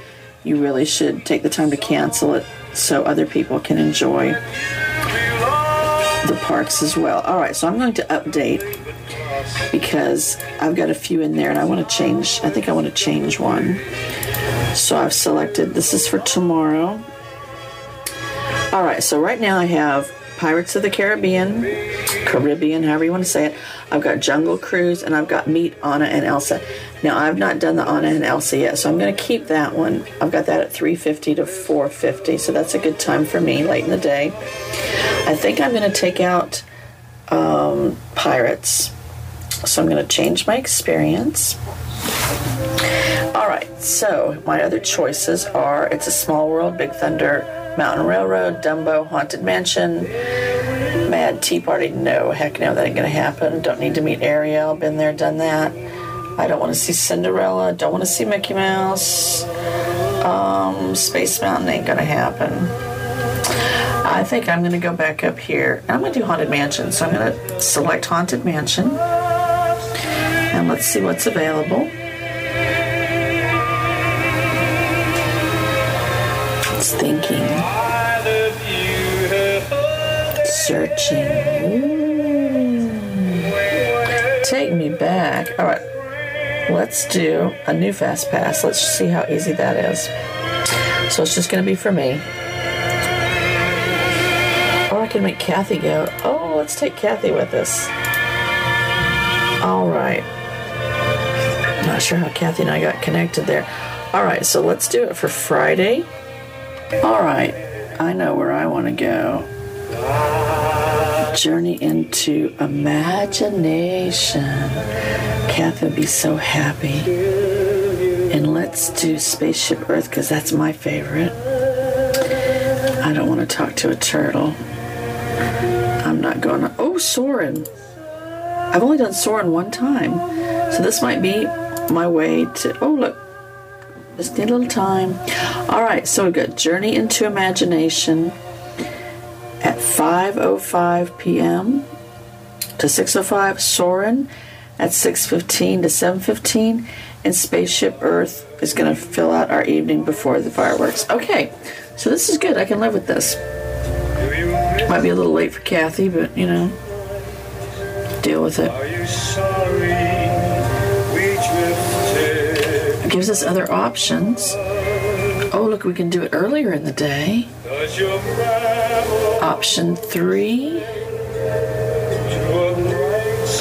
A: You really should take the time to cancel it so other people can enjoy the parks as well. All right, so I'm going to update because I've got a few in there and I want to change. I think I want to change one. So I've selected this is for tomorrow. All right, so right now I have Pirates of the Caribbean, Caribbean, however you want to say it. I've got Jungle Cruise and I've got Meet Anna and Elsa. Now I've not done the Anna and Elsa yet, so I'm going to keep that one. I've got that at 350 to 450, so that's a good time for me late in the day. I think I'm going to take out um, Pirates, so I'm going to change my experience. All right, so my other choices are It's a Small World, Big Thunder, Mountain Railroad, Dumbo, Haunted Mansion, Mad Tea Party. No, heck no, that ain't gonna happen. Don't need to meet Ariel. Been there, done that. I don't want to see Cinderella. Don't want to see Mickey Mouse. Um, Space Mountain ain't gonna happen. I think I'm gonna go back up here. I'm gonna do Haunted Mansion, so I'm gonna select Haunted Mansion. And let's see what's available. It's thinking. Searching. Take me back. All right. Let's do a new fast pass. Let's see how easy that is. So it's just going to be for me. Or I can make Kathy go. Oh, let's take Kathy with us. All right. Not sure how Kathy and I got connected there. All right, so let's do it for Friday. All right, I know where I want to go. Journey into imagination. Kathy would be so happy. And let's do Spaceship Earth because that's my favorite. I don't want to talk to a turtle. I'm not going to. Oh, Soarin'. I've only done Soarin' one time. So this might be my way to. Oh, look. Just need a little time. All right, so we've got Journey into Imagination at 5.05 p.m. to 6.05. Soarin' at 6.15 to 7.15. And Spaceship Earth is going to fill out our evening before the fireworks. Okay, so this is good. I can live with this. Might be a little late for Kathy, but you know, deal with it. Gives us other options. Oh, look, we can do it earlier in the day. Option three.
E: to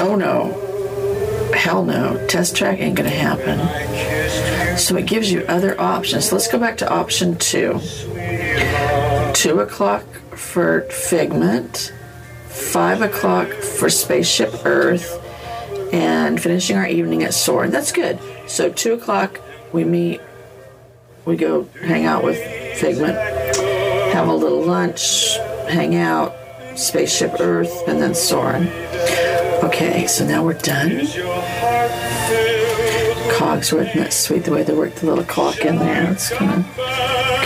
A: Oh no. Hell no. Test track ain't gonna happen.
E: I kissed you
A: So it gives you other options. Let's go back to option two. Two o'clock for Figment, five o'clock for Spaceship Earth, and finishing our evening at Soarin'. That's good. So two o'clock we meet, we go hang out with Figment, have a little lunch, hang out, Spaceship Earth, and then Soarin'. Okay, so now we're done.
E: heart filled
A: Cogsworth, that's sweet the way they worked the little clock in there. It's kind of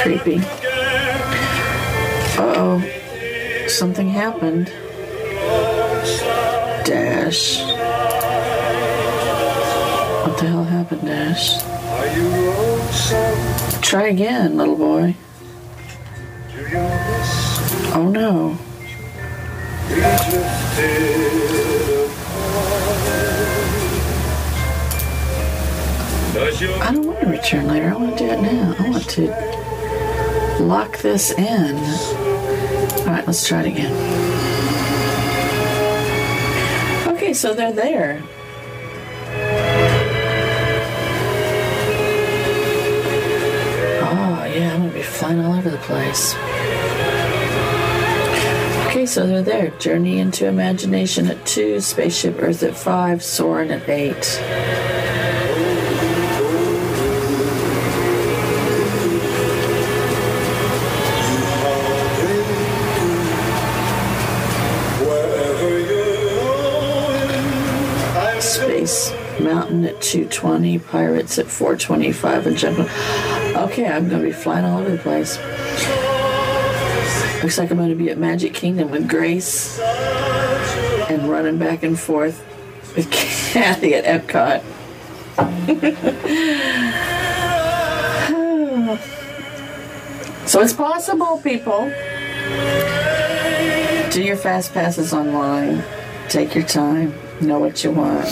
A: creepy. Uh oh. Something happened. Dash. What the hell happened, Dash? Try again, little boy. Oh no. I don't want to return later. I want to do it now. I want to lock this in. Alright, let's try it again. Okay, so they're there. Flying all over the place. Okay, so they're there. Journey into Imagination at 2, Spaceship Earth at 5, Soarin' at 8.
E: wherever you're going, I'm
A: Space Mountain at 220, Pirates at 425, and Jungle. Okay, I'm going to be flying all over the place. Looks like I'm going to be at Magic Kingdom with Grace and running back and forth with Kathy at Epcot. so it's possible, people. Do your fast passes online. Take your time. Know what you want.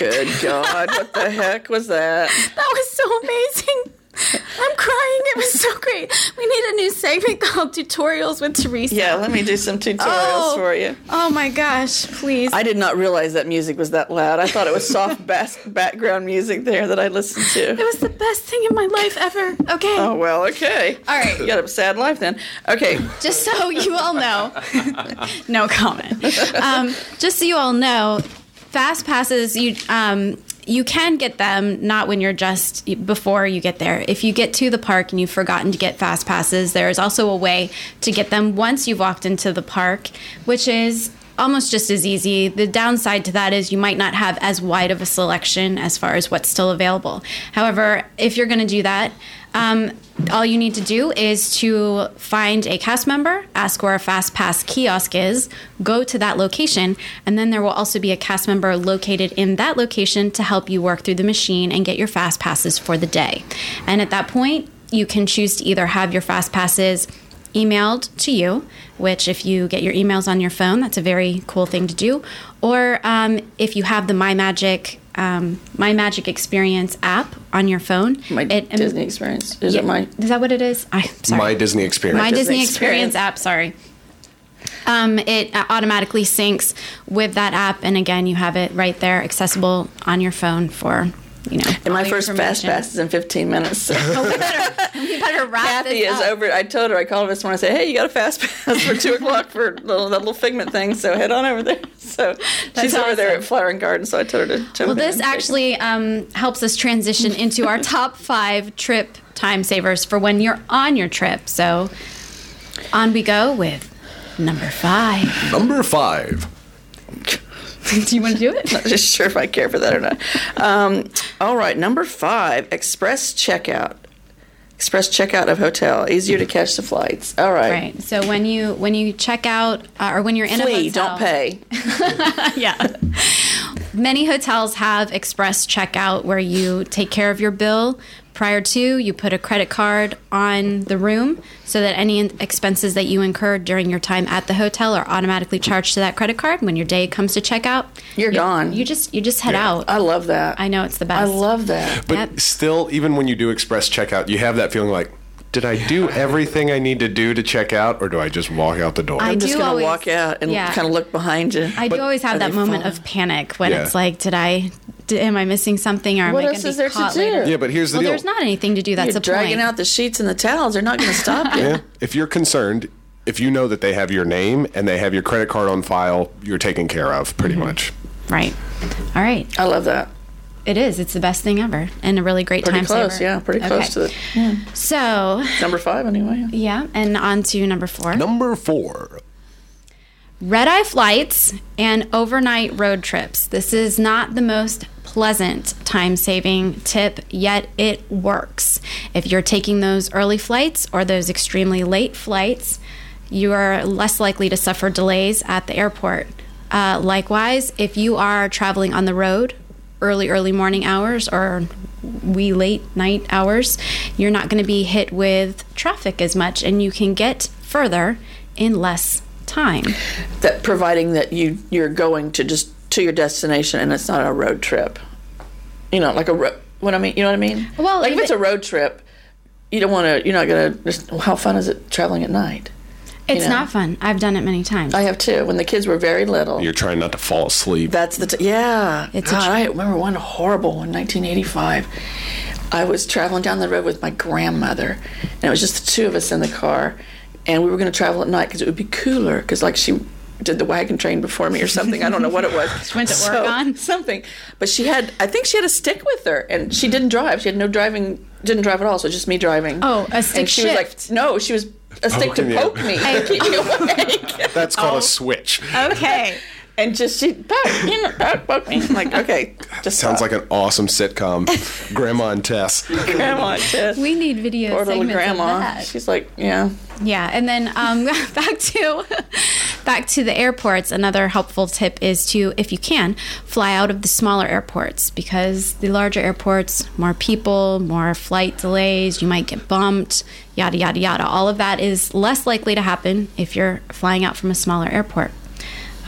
A: Good God, what the heck was that?
B: That was so amazing. I'm crying. It was so great. We need a new segment called Tutorials with Teresa.
A: Yeah, let me do some tutorials
B: Oh.
A: for you.
B: Oh my gosh, please.
A: I did not realize that music was that loud. I thought it was soft bass background music there that I listened to.
B: it was the best thing in my life ever. Okay.
A: Oh, well, okay.
B: All right.
A: You got a sad life then. Okay.
B: Just so you all know, no comment. Um, just so you all know, fast passes you um, you can get them not when you're just before you get there. If you get to the park and you've forgotten to get fast passes, there is also a way to get them once you've walked into the park, which is almost just as easy. The downside to that is you might not have as wide of a selection as far as what's still available. However, if you're going to do that, um, all you need to do is to find a cast member, ask where a Fast Pass kiosk is, go to that location, and then there will also be a cast member located in that location to help you work through the machine and get your Fast Passes for the day. And at that point, you can choose to either have your Fast Passes emailed to you, which if you get your emails on your phone, that's a very cool thing to do. Or um, if you have the My Magic um, My Magic Experience app on your phone,
A: My
B: it-
A: Disney experience. Is
B: Yeah,
A: it my?
B: Is that what it is? I sorry.
D: My Disney experience.
B: My
A: Disney
B: Disney,
A: Experience.
B: Experience app. Sorry. Um, it uh, automatically syncs with that app, and again, you have it right there, accessible on your phone for you know.
A: And my first fast pass is in 15 minutes. So.
B: we better, we better wrap
A: Kathy
B: this
A: is
B: up.
A: over. I told her I called her this morning. I said, "Hey, you got a fast pass for two o'clock for little, that little figment thing. So head on over there." So she's over there at Flower and Garden. So I told her to jump
B: Well, this
A: and
B: actually um, helps us transition into our top five trip time savers for when you're on your trip. So on we go with number five.
D: Number five.
B: do you want to do it?
A: Not just sure if I care for that or not. Um, all right, number five: express checkout. Express checkout of hotel. Easier to catch the flights. All right.
B: Right. So when you when you check out uh, or when you're in a
A: Flee,
B: hotel,
A: don't pay.
B: yeah. Many hotels have express checkout where you take care of your bill prior to, you put a credit card on the room so that any expenses that you incur during your time at the hotel are automatically charged to that credit card. When your day comes to check out,
A: You're
B: you,
A: gone.
B: You just you just head out.
A: I love that.
B: I know it's the best.
A: I love that.
D: But
B: Yep.
D: still, even when you do express checkout, you have that feeling like, did I do everything I need to do to check out, or do I just walk out the door?
B: I
A: I'm just gonna walk out and
B: yeah.
A: kind of look behind you.
B: I do always have that moment
A: falling?
B: of panic when
D: Yeah.
B: it's like, did I, did, am I missing something, or am
A: What
B: I
A: else
B: going to
A: is
B: be
A: there to
B: caught
A: do?
B: later?
D: yeah, but here's the
B: well,
D: deal.
B: there's not anything to do. That's
A: You're
B: the
A: dragging
B: point.
A: out the sheets and the towels. They're not going to stop you.
D: Yeah. If you're concerned, if you know that they have your name and they have your credit card on file, you're taken care of, pretty
B: Mm-hmm.
D: much.
B: Right. All right.
A: I love that.
B: It is. It's the best thing ever, and a really great
A: Pretty
B: time
A: close,
B: saver.
A: yeah. Pretty close
B: Okay.
A: to it.
B: So,
A: Number five, anyway.
B: yeah, and on to number four.
D: Number four.
B: Red eye flights and overnight road trips. This is not the most pleasant time saving tip, yet it works. If you're taking those early flights or those extremely late flights, you are less likely to suffer delays at the airport. Uh, likewise, if you are traveling on the road, early, early morning hours or wee late night hours, you're not going to be hit with traffic as much and you can get further in less time.
A: That providing that you you're going to just to your destination and it's not a road trip. You know, like a ro- what I mean. You know what I mean?
B: Well,
A: like if
B: even-
A: it's a road trip, you don't want to. You're not going to. How fun is it traveling at night?
B: It's
A: know.
B: not fun. I've done it many times.
A: I have too. When the kids were very little.
D: You're trying not to fall asleep.
A: That's the t- yeah.
B: It's a
A: God,
B: tr-
A: I remember one horrible one, 1985. I was traveling down the road with my grandmother, and it was just the two of us in the car, and we were going to travel at night because it would be cooler. Because like she did the wagon train before me or something. I don't know what it was.
B: She went to work on?
A: something, but she had. I think she had a stick with her, and she didn't drive. She had no driving. Didn't drive at all. So just me driving.
B: Oh, a stick
A: And she was like, no, she was a oh, stick to
D: Poking you.
A: poke me, to keep me awake.
D: That's
B: Oh.
D: called a oh. switch.
B: okay.
A: and just she poke, you know, poke, poke me. Like, okay, just
D: Sounds
A: stop.
D: like an awesome sitcom. Grandma and Tess.
A: grandma. and Tess.
B: We need video
A: poor little
B: segments
A: grandma.
B: of that.
A: She's like, yeah.
B: Yeah, and then um, back to back to the airports. Another helpful tip is to, if you can, fly out of the smaller airports because the larger airports, more people, more flight delays. You might get bumped. Yada yada yada. All of that is less likely to happen if you're flying out from a smaller airport.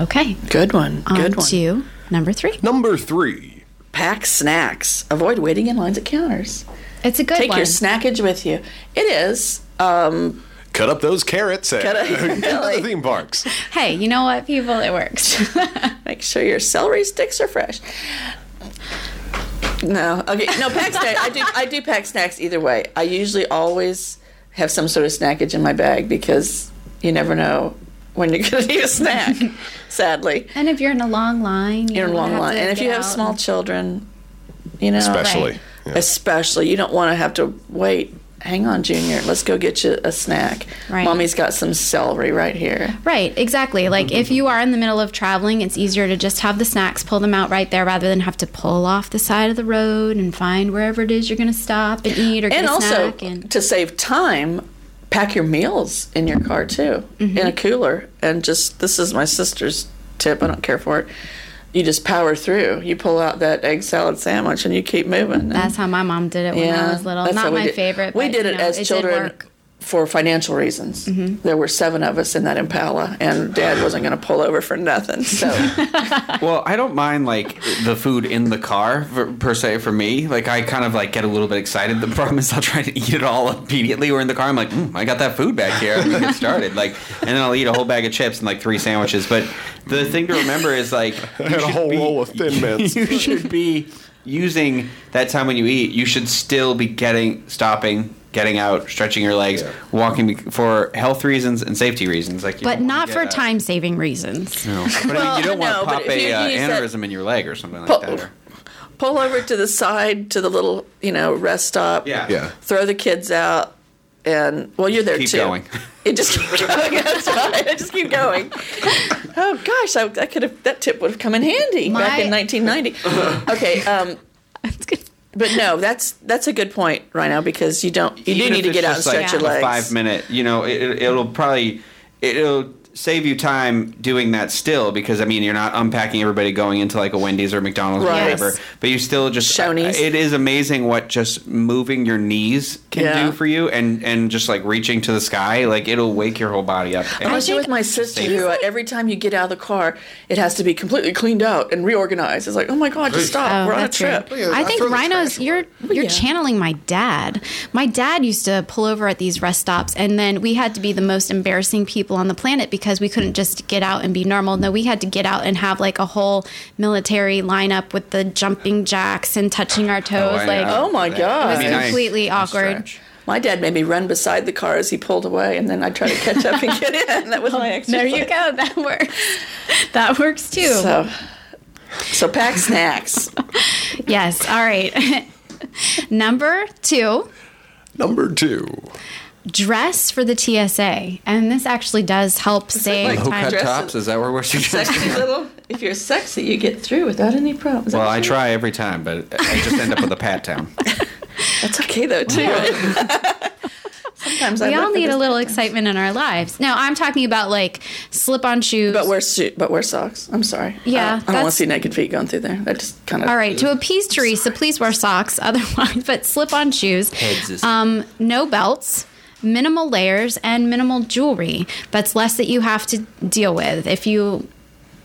B: Okay,
A: Good one.
B: on
A: Good one.
B: to number three.
D: Number three.
A: Pack snacks. Avoid waiting in lines at counters.
B: It's a good one.
A: Take
B: one.
A: your snackage with you. It is. Um,
D: Cut up those carrots at
A: Cut up-
D: the theme parks.
B: hey, you know what, people? It works.
A: make sure your celery sticks are fresh. No, okay, no pack snack. I do. I do pack snacks either way. I usually always have some sort of snackage in my bag because you never know when you're going to need a snack. sadly,
B: and if you're in a long line, you
A: you're in a long line, and if you have small
B: and-
A: children, you know,
D: Especially.
B: Right.
D: Yeah.
A: especially you don't want to have to wait. Hang on, Junior. Let's go get you a snack.
B: Right.
A: Mommy's got some celery right here.
B: Right, exactly. Like if you are in the middle of traveling, it's easier to just have the snacks, pull them out right there rather than have to pull off the side of the road and find wherever it is you're going to stop and eat or get
A: and
B: a
A: also
B: snack. And
A: to save time pack your meals in your car too
B: Mm-hmm.
A: in a cooler and just this is my sister's tip i don't care for it you just power through you pull out that egg salad sandwich and you keep moving
B: that's how my mom did it when I was little. Not my
A: did-
B: favorite.
A: we
B: but,
A: did it
B: know,
A: as
B: did
A: children
B: work.
A: For financial reasons. There were seven of us in that Impala, and Dad wasn't going to pull over for nothing. So
C: Well, I don't mind like the food in the car for, per se for me. Like I kind of like get a little bit excited. The problem is I'll try to eat it all immediately. Or in the car, I'm like, mm, I got that food back here. I'm gonna get started. Like, and then I'll eat a whole bag of chips and like three sandwiches. But the thing to remember is like,
D: I had a whole roll of Thin Mints.
C: You should be using that time when you eat. You should still be getting stopping. Getting out, stretching your legs, walking for health reasons and safety reasons, like. You
B: but
C: don't wanna
B: not
C: get
B: for time saving reasons.
C: No, but I mean,
A: Well,
C: you don't want to pop
A: if you
C: a uh,
A: use that-
C: aneurysm in your leg or something like
A: Pull-
C: that. Or,
A: pull over to the side to the little, you know, rest stop.
C: yeah,
D: Yeah.
A: Throw the kids out, and well, you're there
C: Keep
A: too.
C: going.
A: It just keep going. That's right. I just keep going. Oh gosh, I, that could have that tip would have come in handy back in 1990. okay, um,
B: That's good.
A: But no, that's that's a good point right now because you don't you do need to get out and
C: just, like,
A: stretch your
C: a
A: legs.
C: Five minute, you know, it, it'll probably it'll save you time doing that still because I mean you're not unpacking everybody going into like a Wendy's or McDonald's
A: Right.
C: or whatever, but you still just
A: Shoney's.
C: It is amazing what just moving your knees can
A: Yeah.
C: do for you, and and just like reaching to the sky, like it'll wake your whole body up. And-
A: Unless you're with my sister, who uh, every time you get out of the car, it has to be completely cleaned out and reorganized. It's like, oh my god, just stop.
B: Oh,
A: We're on a trip.
D: yeah,
B: I
D: I
B: think rhinos. You're you're
A: yeah.
B: channeling my dad. My dad used to pull over at these rest stops, and then we had to be the most embarrassing people on the planet because we couldn't just get out and be normal. No, we had to get out and have like a whole military lineup with the jumping jacks and touching our oh, toes.
C: I
B: like
C: know.
A: Oh my God.
B: it was
A: I mean,
B: completely
C: I
B: awkward.
C: stretch.
A: My dad made me run beside the car as he pulled away, and then I tried to catch up and get in. That was my oh, exercise.
B: There you go. That works. That works too.
A: So, so pack snacks.
B: Yes. All right. Number two.
D: Number two.
B: Dress for the TSA, and this actually does help save
A: like
C: Low
B: time.
C: cut
A: Dress
C: tops? Is that what we're?
A: Sexy little. If you're sexy, you get through without any problems.
C: Well, I try every time, but I just end up with a pat down.
A: That's okay though too. Sometimes I
B: We
A: look
B: all need a little excitement in our lives. Now, I'm talking about like slip-on shoes.
A: But wear suit. But wear socks. I'm sorry.
B: Yeah,
A: I don't, I don't want to see naked feet going through there. That just kind of.
B: all right, to appease Teresa, please wear socks. Otherwise, but slip-on shoes.
C: Heads is-
B: Um, no belts. Minimal layers and minimal jewelry. That's less that you have to deal with if you,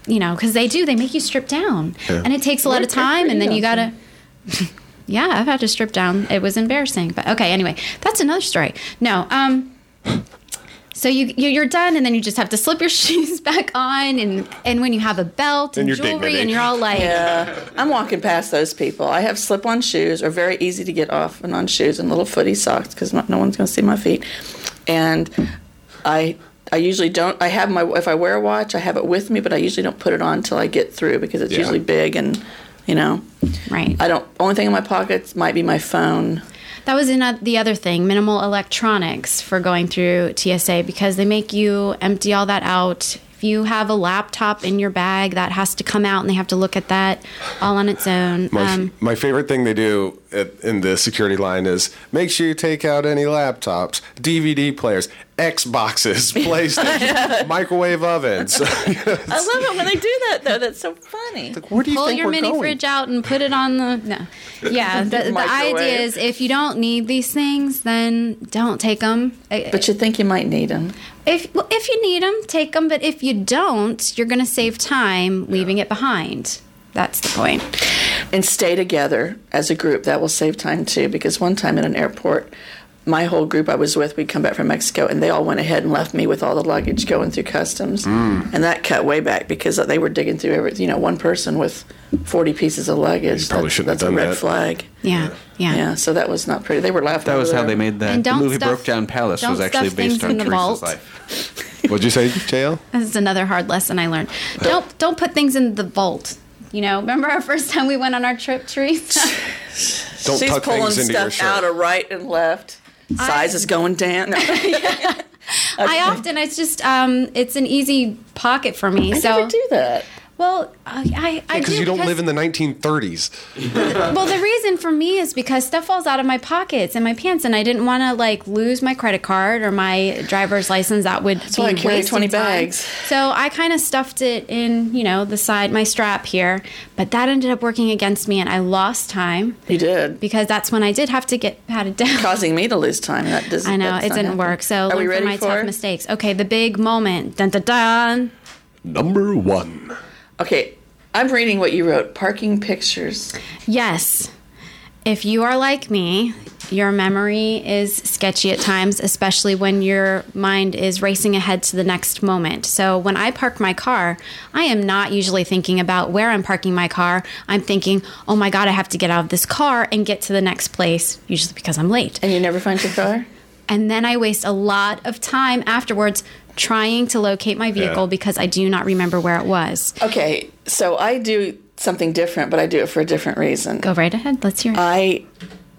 B: you know, because they do. They make you strip down, and it takes a lot of time, and then you gotta. Yeah, I've had to strip down. It was embarrassing, but okay. Anyway, that's another story. No, um, so you you- you're done, and then you just have to slip your shoes back on, and and when you have a belt and,
D: And your
B: jewelry,
D: dignity.
B: and you're all like,
A: Yeah, I'm walking past those people. I have slip-on shoes, or very easy to get off and on shoes, and little footy socks because no one's going to see my feet. And I, I usually don't. I have my. If I wear a watch, I have it with me, but I usually don't put it on until I get through because it's
D: Yeah.
A: usually big and, you know,
B: right.
A: I don't. Only thing in my pockets might be my phone.
B: That was in the other thing, minimal electronics for going through TSA because they make you empty all that out. If you have a laptop in your bag, that has to come out, and they have to look at that all on its own.
D: My,
B: Um,
D: my favorite thing they do at, in the security line is make sure you take out any laptops, DVD players, Xboxes, PlayStation, microwave ovens.
A: I love it when they do that though. That's so funny.
D: Where do you
B: pull
D: think
B: your
D: we're
B: mini
D: going?
B: fridge out and put it on the no. Yeah, the, the idea is if you don't need these things, then don't take them.
A: But you think you might need them.
B: If well, if you need them, take them. But if you don't, you're going to save time leaving it behind. That's the point.
A: and stay together as a group. That will save time too. Because one time in an airport, my whole group I was with, we'd come back from Mexico, and they all went ahead and left me with all the luggage going through customs,
C: Mm.
A: and that cut way back because they were digging through every, you know, one person with forty pieces of luggage.
D: You probably
A: that's,
D: shouldn't have
A: that's
D: done
A: a red
D: that.
A: flag.
B: Yeah, yeah.
A: Yeah, so that was not pretty. They were laughing.
C: That was how
A: there.
C: they made that.
B: And
C: The
B: don't
C: movie
B: stuff-
C: Broke Down Palace was actually based on
B: in
C: Teresa's
B: vault.
C: life.
D: What'd you say, JL?
B: This is another hard lesson I learned. Don't don't put things in the vault. You know, remember our first time we went on our trip, Teresa?
D: Don't
A: She's
D: tuck
A: pulling
D: things into your
A: stuff
D: shirt.
A: out of right and left. Size is going down. No,
B: I often it's just um it's an easy pocket for me.
A: I
B: so
A: never do that.
B: Well, I, I, I
D: Because
B: do
D: you don't live in the 1930s.
B: well, the reason for me is because stuff falls out of my pockets and my pants, and I didn't want to like lose my credit card or my driver's license. That would be
A: why I carry
B: wasting
A: 20
B: time.
A: bags.
B: So I kind of stuffed it in, you know, the side, my strap here. But that ended up working against me, and I lost time
A: You did.
B: because that's when I did have to get patted down.
A: Causing me to lose time. That doesn't.
B: I know it didn't
A: happy.
B: work. So
A: Are
B: learn
A: we
B: from
A: ready
B: my
A: for
B: tough mistakes. Okay, the big moment. Dun dun dun.
D: Number one.
A: Okay, I'm reading what you wrote. Parking pictures.
B: Yes. If you are like me, your memory is sketchy at times, especially when your mind is racing ahead to the next moment. So, when I park my car, I am not usually thinking about where I'm parking my car. I'm thinking, oh my God, I have to get out of this car and get to the next place, usually because I'm late.
A: And you never find your car?
B: And then I waste a lot of time afterwards trying to locate my vehicle
D: Yeah.
B: because I do not remember where it was.
A: Okay, so I do something different, but I do it for a different reason.
B: Go right ahead. Let's hear it.
A: I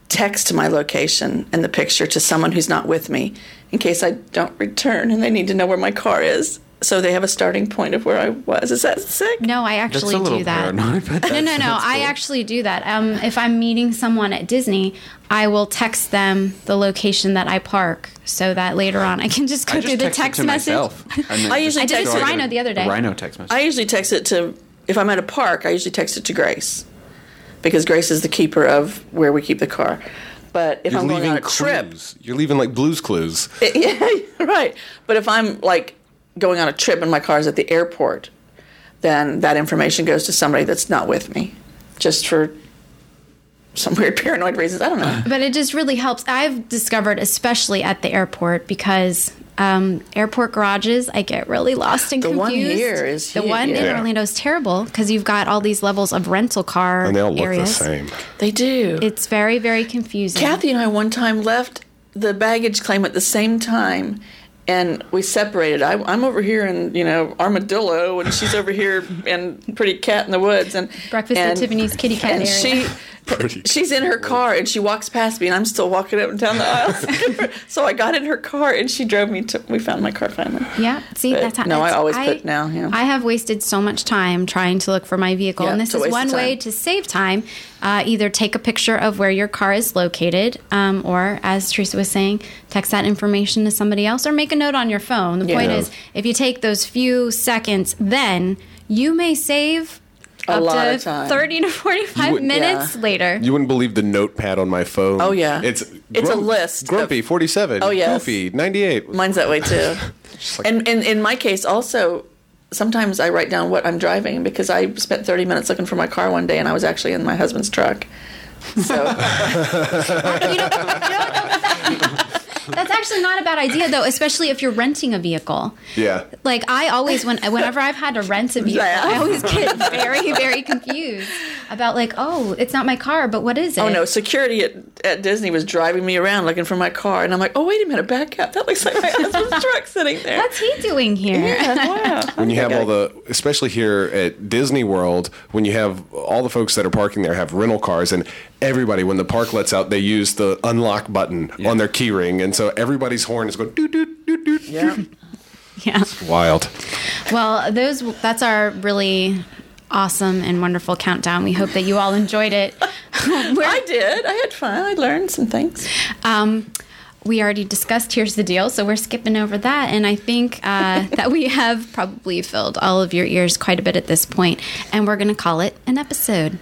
A: text my location and the picture to someone who's not with me in case I don't return and they need to know where my car is. So they have a starting point of where I was. Is that sick?
B: No, I
C: That's
B: actually
C: a
B: do that.
C: paranoid, but
B: no, no, no.
C: that's
B: I actually do that. Um, if I'm meeting someone at Disney, I will text them the location that I park so that later on I can just go
C: I
B: through
C: just
B: the
C: text it
B: text
C: to
B: message.
C: myself. and then
A: I usually
B: I did it
A: text
B: to
A: it-
B: Rhino the other day.
C: Rhino text message.
A: I usually text it to, if I'm at a park, I usually text it to Grace because Grace is the keeper of where we keep the car. But if
D: You're
A: I'm going
D: leaving
A: on a trip,
D: clues. You're leaving like blues clues.
A: yeah, right. But if I'm like going on a trip and my car's at the airport, then that information goes to somebody that's not with me, just for some weird paranoid reasons. I don't know.
B: But it just really helps. I've discovered, especially at the airport, because um, airport garages, I get really lost and
A: The
B: confused.
A: one here is
B: the
A: huge,
B: one in. Orlando is terrible because you've got all these levels of rental car
D: And they all look
B: areas.
D: the same.
A: They do.
B: It's very, very confusing.
A: Kathy and I one time left the baggage claim at the same time. And we separated. I, I'm over here in, you know, Armadillo, and she's over here in Pretty Cat in the Woods. And
B: Breakfast at Tiffany's kitty cat
A: and
B: area.
A: she
D: Pretty
A: she's in her car and she walks past me and I'm still walking up and down the aisle. so I got in her car and she drove me to. We found my car finally.
B: Yeah, see,
A: But
B: that's how.
A: no, I
B: that's-
A: always put now, yeah.
B: I have wasted so much time trying to look for my vehicle,
A: Yeah,
B: and this is one way to save time. Uh, either take a picture of where your car is located, um, or as Teresa was saying, text that information to somebody else, or make a note on your phone. The point is, if you take those few seconds, then you may save.
A: A
B: up
A: lot
B: to
A: of time.
B: 30 to 45
D: would-
B: minutes
A: Yeah.
B: later.
D: You wouldn't believe the notepad on my phone.
A: Oh, yeah.
D: It's
A: It's a list of-
D: Grumpy, 47.
A: Oh, yeah.
D: Goofy, 98.
A: Mine's that way too.
D: like-
A: and, and in my case, also, sometimes I write down what I'm driving because I spent 30 minutes looking for my car one day and I was actually in my husband's truck. So
B: You know, you know, that's actually not a bad idea, though, especially if you're renting a vehicle.
D: Yeah.
B: Like I always, when whenever I've had to rent a vehicle,
A: Yeah.
B: I always get very, very confused about like, oh, it's not my car, but what is oh, it?
A: Oh no! Security at, at Disney was driving me around looking for my car, and I'm like, "Oh wait a minute, back up! That looks like my husband's truck sitting there."
B: What's he doing here?
A: Yeah, wow.
D: When you have all the, especially here at Disney World, when you have all the folks that are parking there have rental cars, and everybody, when the park lets out, they use the unlock button on their key ring, and so everybody's horn is going doot doot doot doot.
A: yeah.
B: Yeah.
D: Wild.
B: Well, those that's our really awesome and wonderful countdown. We hope that you all enjoyed it.
A: I did. I had fun. I learned some things.
B: Um, we already discussed here's the deal, so we're skipping over that. And I think uh, that we have probably filled all of your ears quite a bit at this point, and we're going to call it an episode.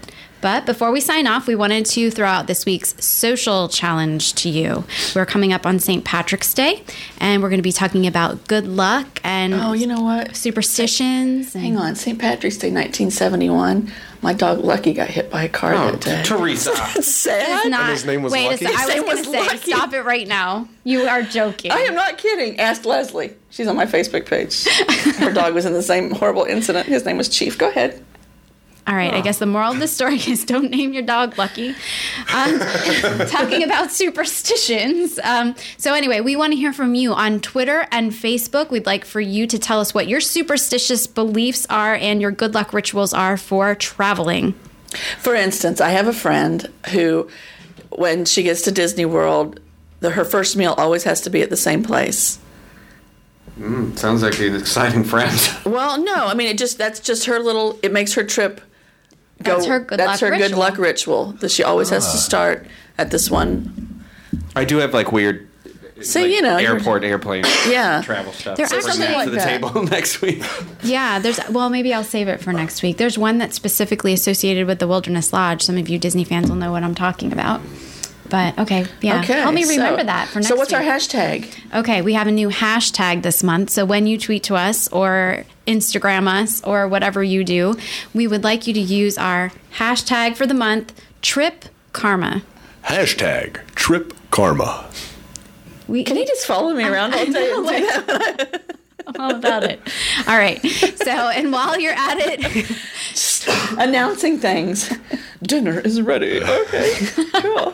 B: But before we sign off, we wanted to throw out this week's social challenge to you. We're coming up on St. Patrick's Day, and we're going to be talking about good luck and
A: Oh, you know what?
B: superstitions. and-
A: Hang on. St. Patrick's Day, 1971. My dog Lucky got hit by a car
C: Oh,
A: that day.
C: Teresa.
A: It's sad.
B: It's not,
D: his name was
B: wait
D: Lucky?
B: a second. I was going to
A: was
B: say,
A: Lucky.
B: stop it right now. You are joking.
A: I am not kidding. Ask Leslie. She's on my Facebook page. Her dog was in the same horrible incident. His name was Chief. Go ahead.
B: All right, I guess the moral of the story is don't name your dog Lucky. Um, talking about superstitions. Um, so, anyway, we want to hear from you on Twitter and Facebook. We'd like for you to tell us what your superstitious beliefs are and your good luck rituals are for traveling.
A: For instance, I have a friend who, when she gets to Disney World, the, her first meal always has to be at the same place.
C: Sounds like an exciting friend.
A: Well, no, I mean it just that's just her little. It makes her trip go.
B: That's her good
A: that's
B: luck
A: her good
B: ritual.
A: luck ritual that she always has to ah. start at this one.
C: I do have like weird.
A: So
C: like,
A: you know,
C: airport, airplane,
A: Yeah.
C: travel stuff.
B: There
C: to bring
B: actually-
C: that to the
A: like
C: table next week.
B: Yeah, there's well, maybe I'll save it for next week. There's one that's specifically associated with the Wilderness Lodge. Some of you Disney fans will know what I'm talking about. But okay, yeah,
A: Okay,
B: help me
A: so-
B: remember that for next.
A: So what's our hashtag?
B: Okay, we have a new hashtag this month. So when you tweet to us or Instagram us or whatever you do, we would like you to use our hashtag for the month, Trip Karma.
D: Hashtag Trip Karma.
B: We
A: Can you just follow me around all day? and do that?
B: all about it. All right. So, and while you're at it,
A: Announcing things. Dinner is ready. Okay, cool.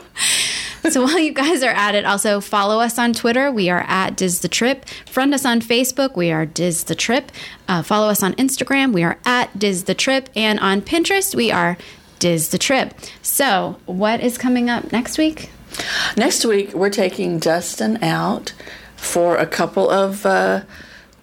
B: So while you guys are at it, also follow us on Twitter. We are at Diz the Trip. Friend us on Facebook. We are Diz the Trip. Uh, follow us on Instagram. We are at Diz the Trip, and on Pinterest we are Diz the Trip. So, what is coming up next week?
A: Next week, we're taking Dustin out for a couple of uh,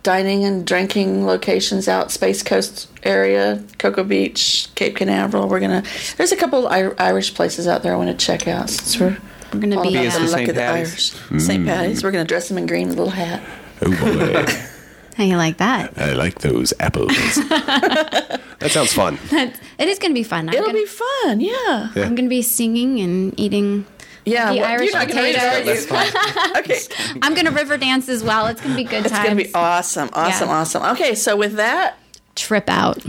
A: dining and drinking locations out Space Coast area, Cocoa Beach, Cape Canaveral. We're gonna. There's a couple of Ir- Irish places out there I want to check out since we're.
B: We're going to
A: all
B: be.
A: about
C: Be
A: the
C: at
A: luck
C: St.
A: of the
C: Patty's.
A: Irish. Mm. St. Patty's. We're gonna dress him in green with a little hat.
D: Oh boy,
B: How you like that?
D: I like those apples. that sounds fun.
B: It is going to be fun. I'm
A: It'll
B: gonna,
A: be fun. Yeah.
B: I'm going to be singing and eating.
A: Yeah.
B: The
A: well,
B: Irish
A: you're not gonna read
B: potatoes.
A: it, okay.
B: I'm going to river dance as well. It's going to be good
A: It's
B: times.
A: gonna be awesome. Awesome.
B: Yeah.
A: Awesome. Okay. So with that.
B: Trip out.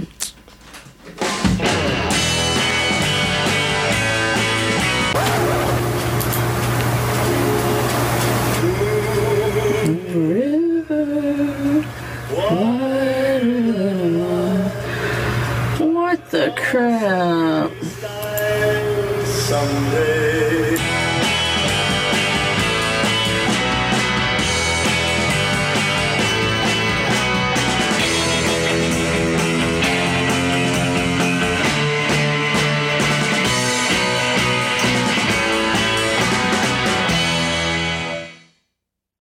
A: The crap?